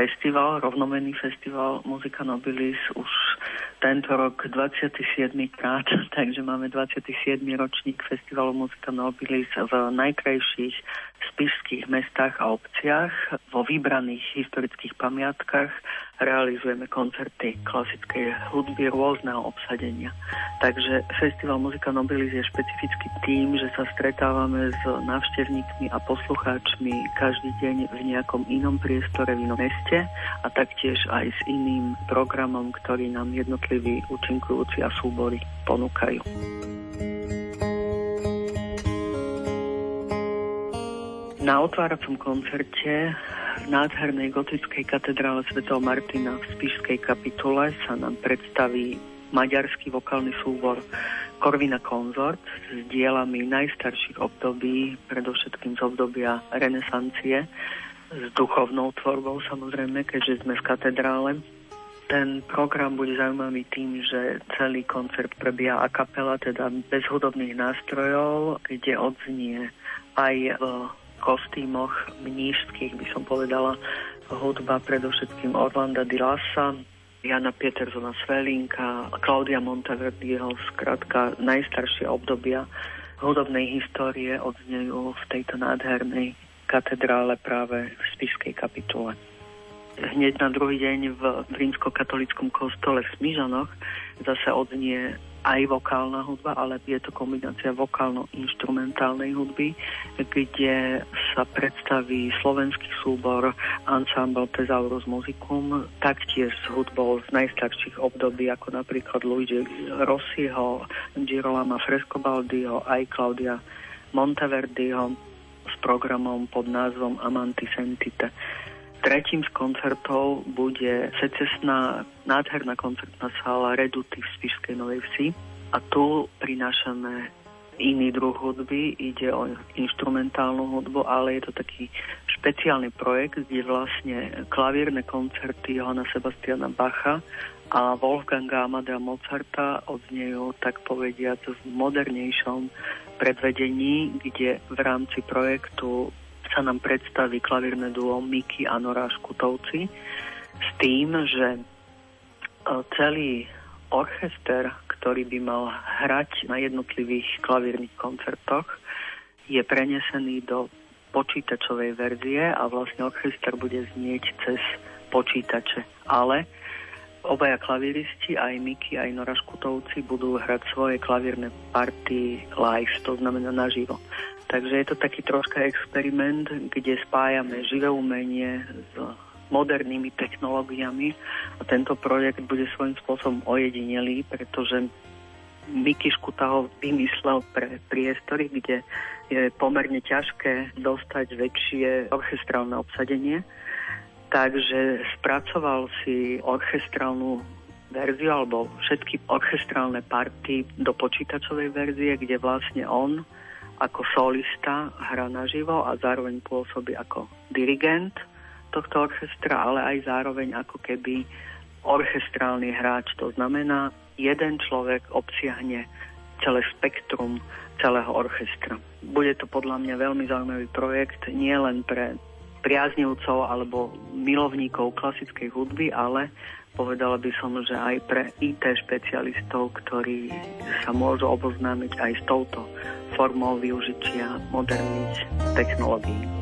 festival, rovnomenný festival Muzika Nobilis už tento rok 27 krát, takže máme 27. ročník festivalu Muzika Nobilis v najkrajších spišských mestách a obciach, vo vybraných historických pamiatkách realizujeme koncerty klasickej hudby rôzneho obsadenia. Takže Festival Muzika Nobilis je špecifický tým, že sa stretávame s návštevníkmi a poslucháčmi každý deň v nejakom inom priestore, v inom meste a taktiež aj s iným programom, ktorý nám jednotliví účinkujúci a súbory ponúkajú. Na otváracom koncerte v nádhernej gotickej katedrále Sv. Martina v Spišskej kapitule sa nám predstaví maďarský vokálny súbor Korvina Konzort s dielami najstarších období, predovšetkým z obdobia renesancie, s duchovnou tvorbou samozrejme, keďže sme v katedrále. Ten program bude zaujímavý tým, že celý koncert prebieha a kapela, teda bez hudobných nástrojov, kde odznie aj v kostýmoch mnížských, by som povedala, hudba predovšetkým Orlanda di Lassa, Jana Petersona Svelinka, Claudia Monteverdiho, zkrátka najstaršie obdobia hudobnej histórie odznejú v tejto nádhernej katedrále práve v Spišskej kapitule. Hneď na druhý deň v rímsko-katolickom kostole v Smižanoch zase odznie aj vokálna hudba, ale je to kombinácia vokálno-instrumentálnej hudby, kde sa predstaví slovenský súbor Ensemble Thesaurus Musicum, taktiež s hudbou z najstarších období, ako napríklad Luigi Rossiho, Girolama Frescobaldiho, aj Claudia Monteverdiho s programom pod názvom Amanti Sentite. Tretím z koncertov bude secesná nádherná koncertná sála Reduty v Spišskej Novej Vsi. A tu prinášame iný druh hudby, ide o instrumentálnu hudbu, ale je to taký špeciálny projekt, kde vlastne klavírne koncerty Johana Sebastiana Bacha a Wolfganga Amadea Mozarta odznejú, tak povediať, v modernejšom predvedení, kde v rámci projektu sa nám predstaví klavírne duo Miki a Nora Škutovci s tým, že e, celý orchester, ktorý by mal hrať na jednotlivých klavírnych koncertoch, je prenesený do počítačovej verzie a vlastne orchester bude znieť cez počítače. Ale obaja klavíristi, aj Miki, aj Nora Škutovci budú hrať svoje klavírne party live, to znamená naživo. Takže je to taký troška experiment, kde spájame živé umenie s modernými technológiami a tento projekt bude svojím spôsobom ojedinelý, pretože Miky Škuta vymyslel pre priestory, kde je pomerne ťažké dostať väčšie orchestrálne obsadenie. Takže spracoval si orchestrálnu verziu alebo všetky orchestrálne party do počítačovej verzie, kde vlastne on ako solista hrá naživo a zároveň pôsobí ako dirigent tohto orchestra, ale aj zároveň ako keby orchestrálny hráč. To znamená, jeden človek obsiahne celé spektrum celého orchestra. Bude to podľa mňa veľmi zaujímavý projekt, nie len pre priaznivcov alebo milovníkov klasickej hudby, ale povedala by som, že aj pre IT špecialistov, ktorí sa môžu oboznámiť aj s touto formou využitia moderných technológií.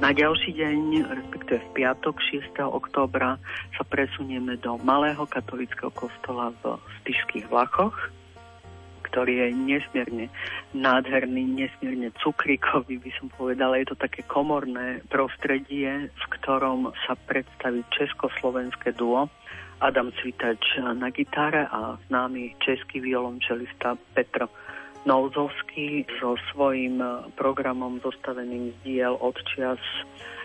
Na ďalší deň, respektíve v piatok 6. októbra, sa presunieme do malého katolického kostola v Spišských Vlachoch, ktorý je nesmierne nádherný, nesmierne cukrikový, by som povedala. Je to také komorné prostredie, v ktorom sa predstaví československé duo Adam Cvitač na gitare a známy český violončelista Petro Nouzovský so svojím programom zostaveným z diel od čias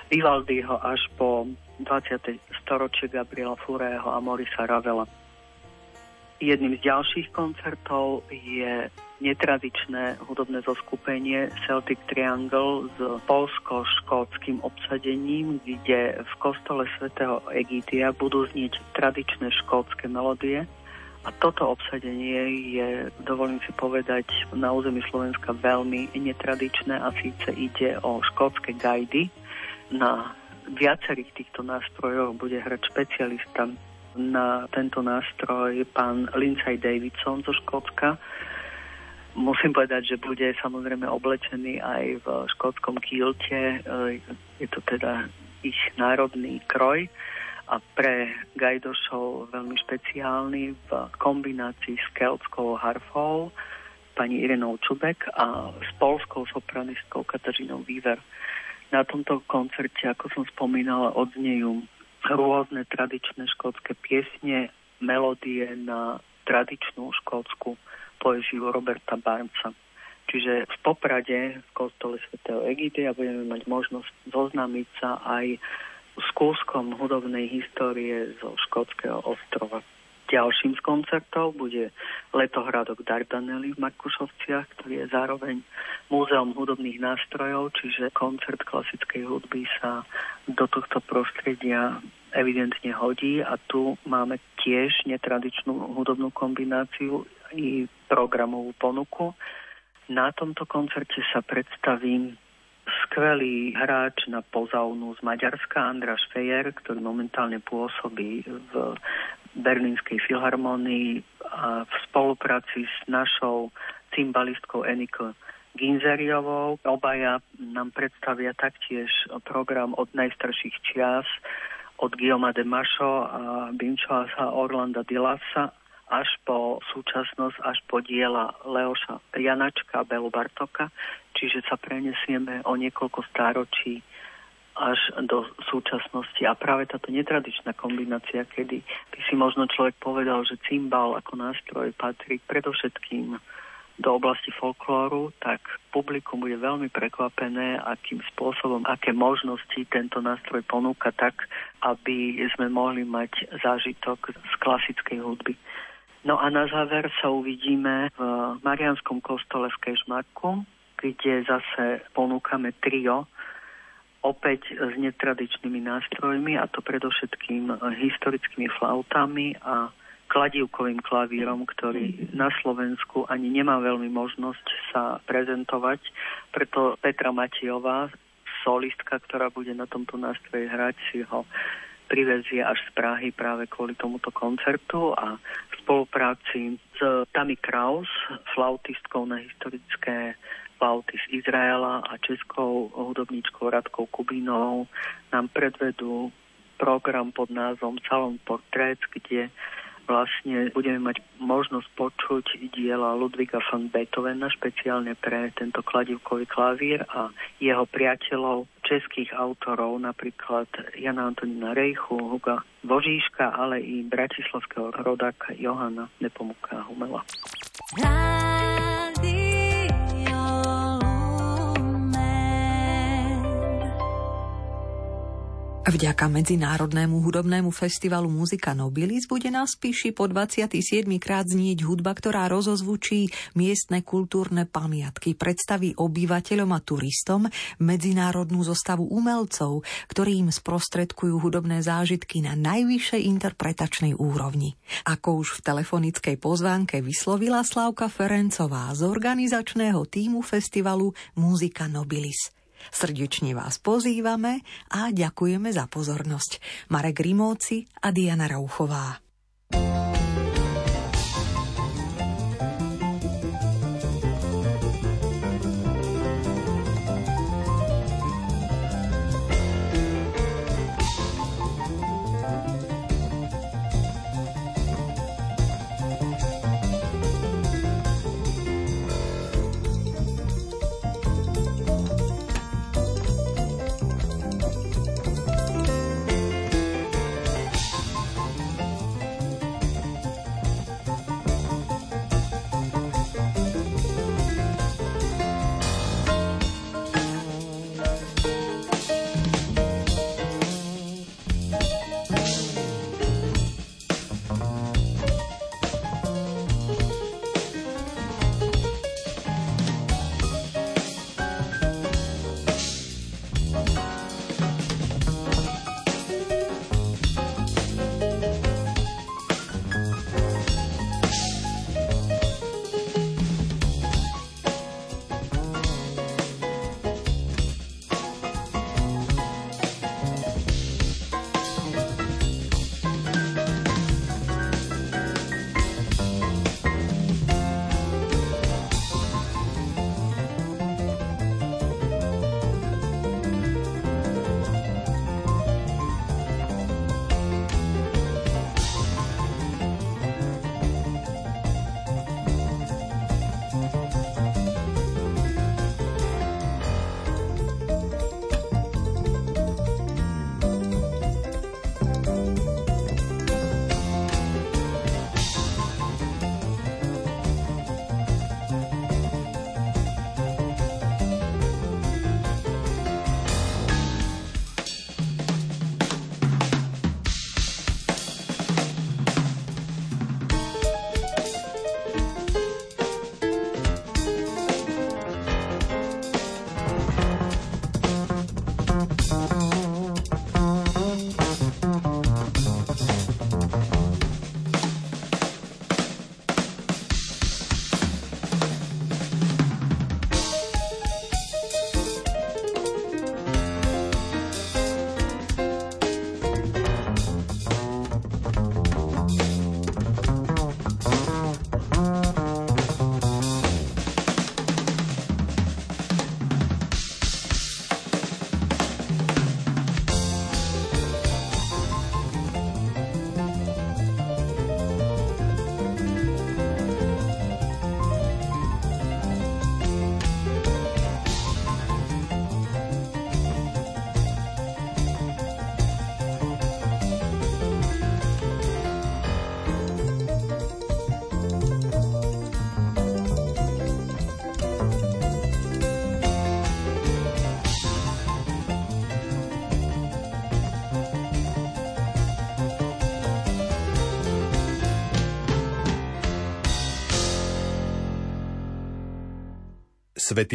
Vivaldiho až po 20. storočie Gabriela Furého a Morisa Ravela. Jedným z ďalších koncertov je netradičné hudobné zoskupenie Celtic Triangle s polsko-škótským obsadením, kde v kostole svätého Egitia budú znieť tradičné škótske melódie a toto obsadenie je, dovolím si povedať, na území Slovenska veľmi netradičné a síce ide o škótske gajdy. Na viacerých týchto nástrojoch bude hrať špecialista na tento nástroj pán Lindsay Davidson zo Škótska. Musím povedať, že bude samozrejme oblečený aj v škótskom kilte. Je to teda ich národný kroj a pre Gajdošov veľmi špeciálny v kombinácii s keltskou harfou pani Irenou Čubek a s polskou sopranistkou Katažinou Výver. Na tomto koncerte, ako som spomínala, odznejú rôzne tradičné škótske piesne, melódie na tradičnú škótsku poeziu Roberta Barnesa. Čiže v Poprade v kostole svätého Egidia budeme mať možnosť zoznámiť sa aj s kúskom hudobnej histórie zo škótskeho ostrova. Ďalším z koncertov bude Letohradok Dardanely v Markušovciach, ktorý je zároveň múzeum hudobných nástrojov, čiže koncert klasickej hudby sa do tohto prostredia evidentne hodí a tu máme tiež netradičnú hudobnú kombináciu i programovú ponuku. Na tomto koncerte sa predstavím skvelý hráč na pozaunu z Maďarska, Andráš Fejer, ktorý momentálne pôsobí v Berlínskej filharmonii v spolupráci s našou cymbalistkou Eniko Ginzeriovou. Obaja nám predstavia taktiež program od najstarších čias, od Guillaume de Macho a Binchoasa Orlanda Dilasa až po súčasnosť, až po diela Leoša Janačka a Belu Bartoka, čiže sa prenesieme o niekoľko stáročí až do súčasnosti. A práve táto netradičná kombinácia, kedy by si možno človek povedal, že cymbal ako nástroj patrí predovšetkým do oblasti folklóru, tak publikum bude veľmi prekvapené, akým spôsobom, aké možnosti tento nástroj ponúka tak, aby sme mohli mať zážitok z klasickej hudby. No a na záver sa uvidíme v Marianskom kostole v Kešmarku, kde zase ponúkame trio, opäť s netradičnými nástrojmi, a to predovšetkým historickými flautami a kladívkovým klavírom, ktorý na Slovensku ani nemá veľmi možnosť sa prezentovať. Preto Petra Matejová solistka, ktorá bude na tomto nástroji hrať, si ho privezie až z Prahy práve kvôli tomuto koncertu a v spolupráci s Tammy Kraus, flautistkou na historické flauty z Izraela a českou hudobníčkou Radkou Kubínovou nám predvedú program pod názvom Salon Portrait, kde vlastne budeme mať možnosť počuť diela Ludviga van Beethovena špeciálne pre tento kladivkový klavír a jeho priateľov, českých autorov, napríklad Jana Antonína Rejchu, Huga Božíška, ale i bratislavského rodáka Johana Nepomuka Humela. Vďaka Medzinárodnému hudobnému festivalu Muzika Nobilis bude na Spiši po 27. krát znieť hudba, ktorá rozozvučí miestne kultúrne pamiatky, predstaví obyvateľom a turistom medzinárodnú zostavu umelcov, ktorí im sprostredkujú hudobné zážitky na najvyššej interpretačnej úrovni. Ako už v telefonickej pozvánke vyslovila Slavka Ferencová z organizačného týmu festivalu Muzika Nobilis. Srdečne vás pozývame a ďakujeme za pozornosť. Marek Rimóci a Diana Rauchová. Svetý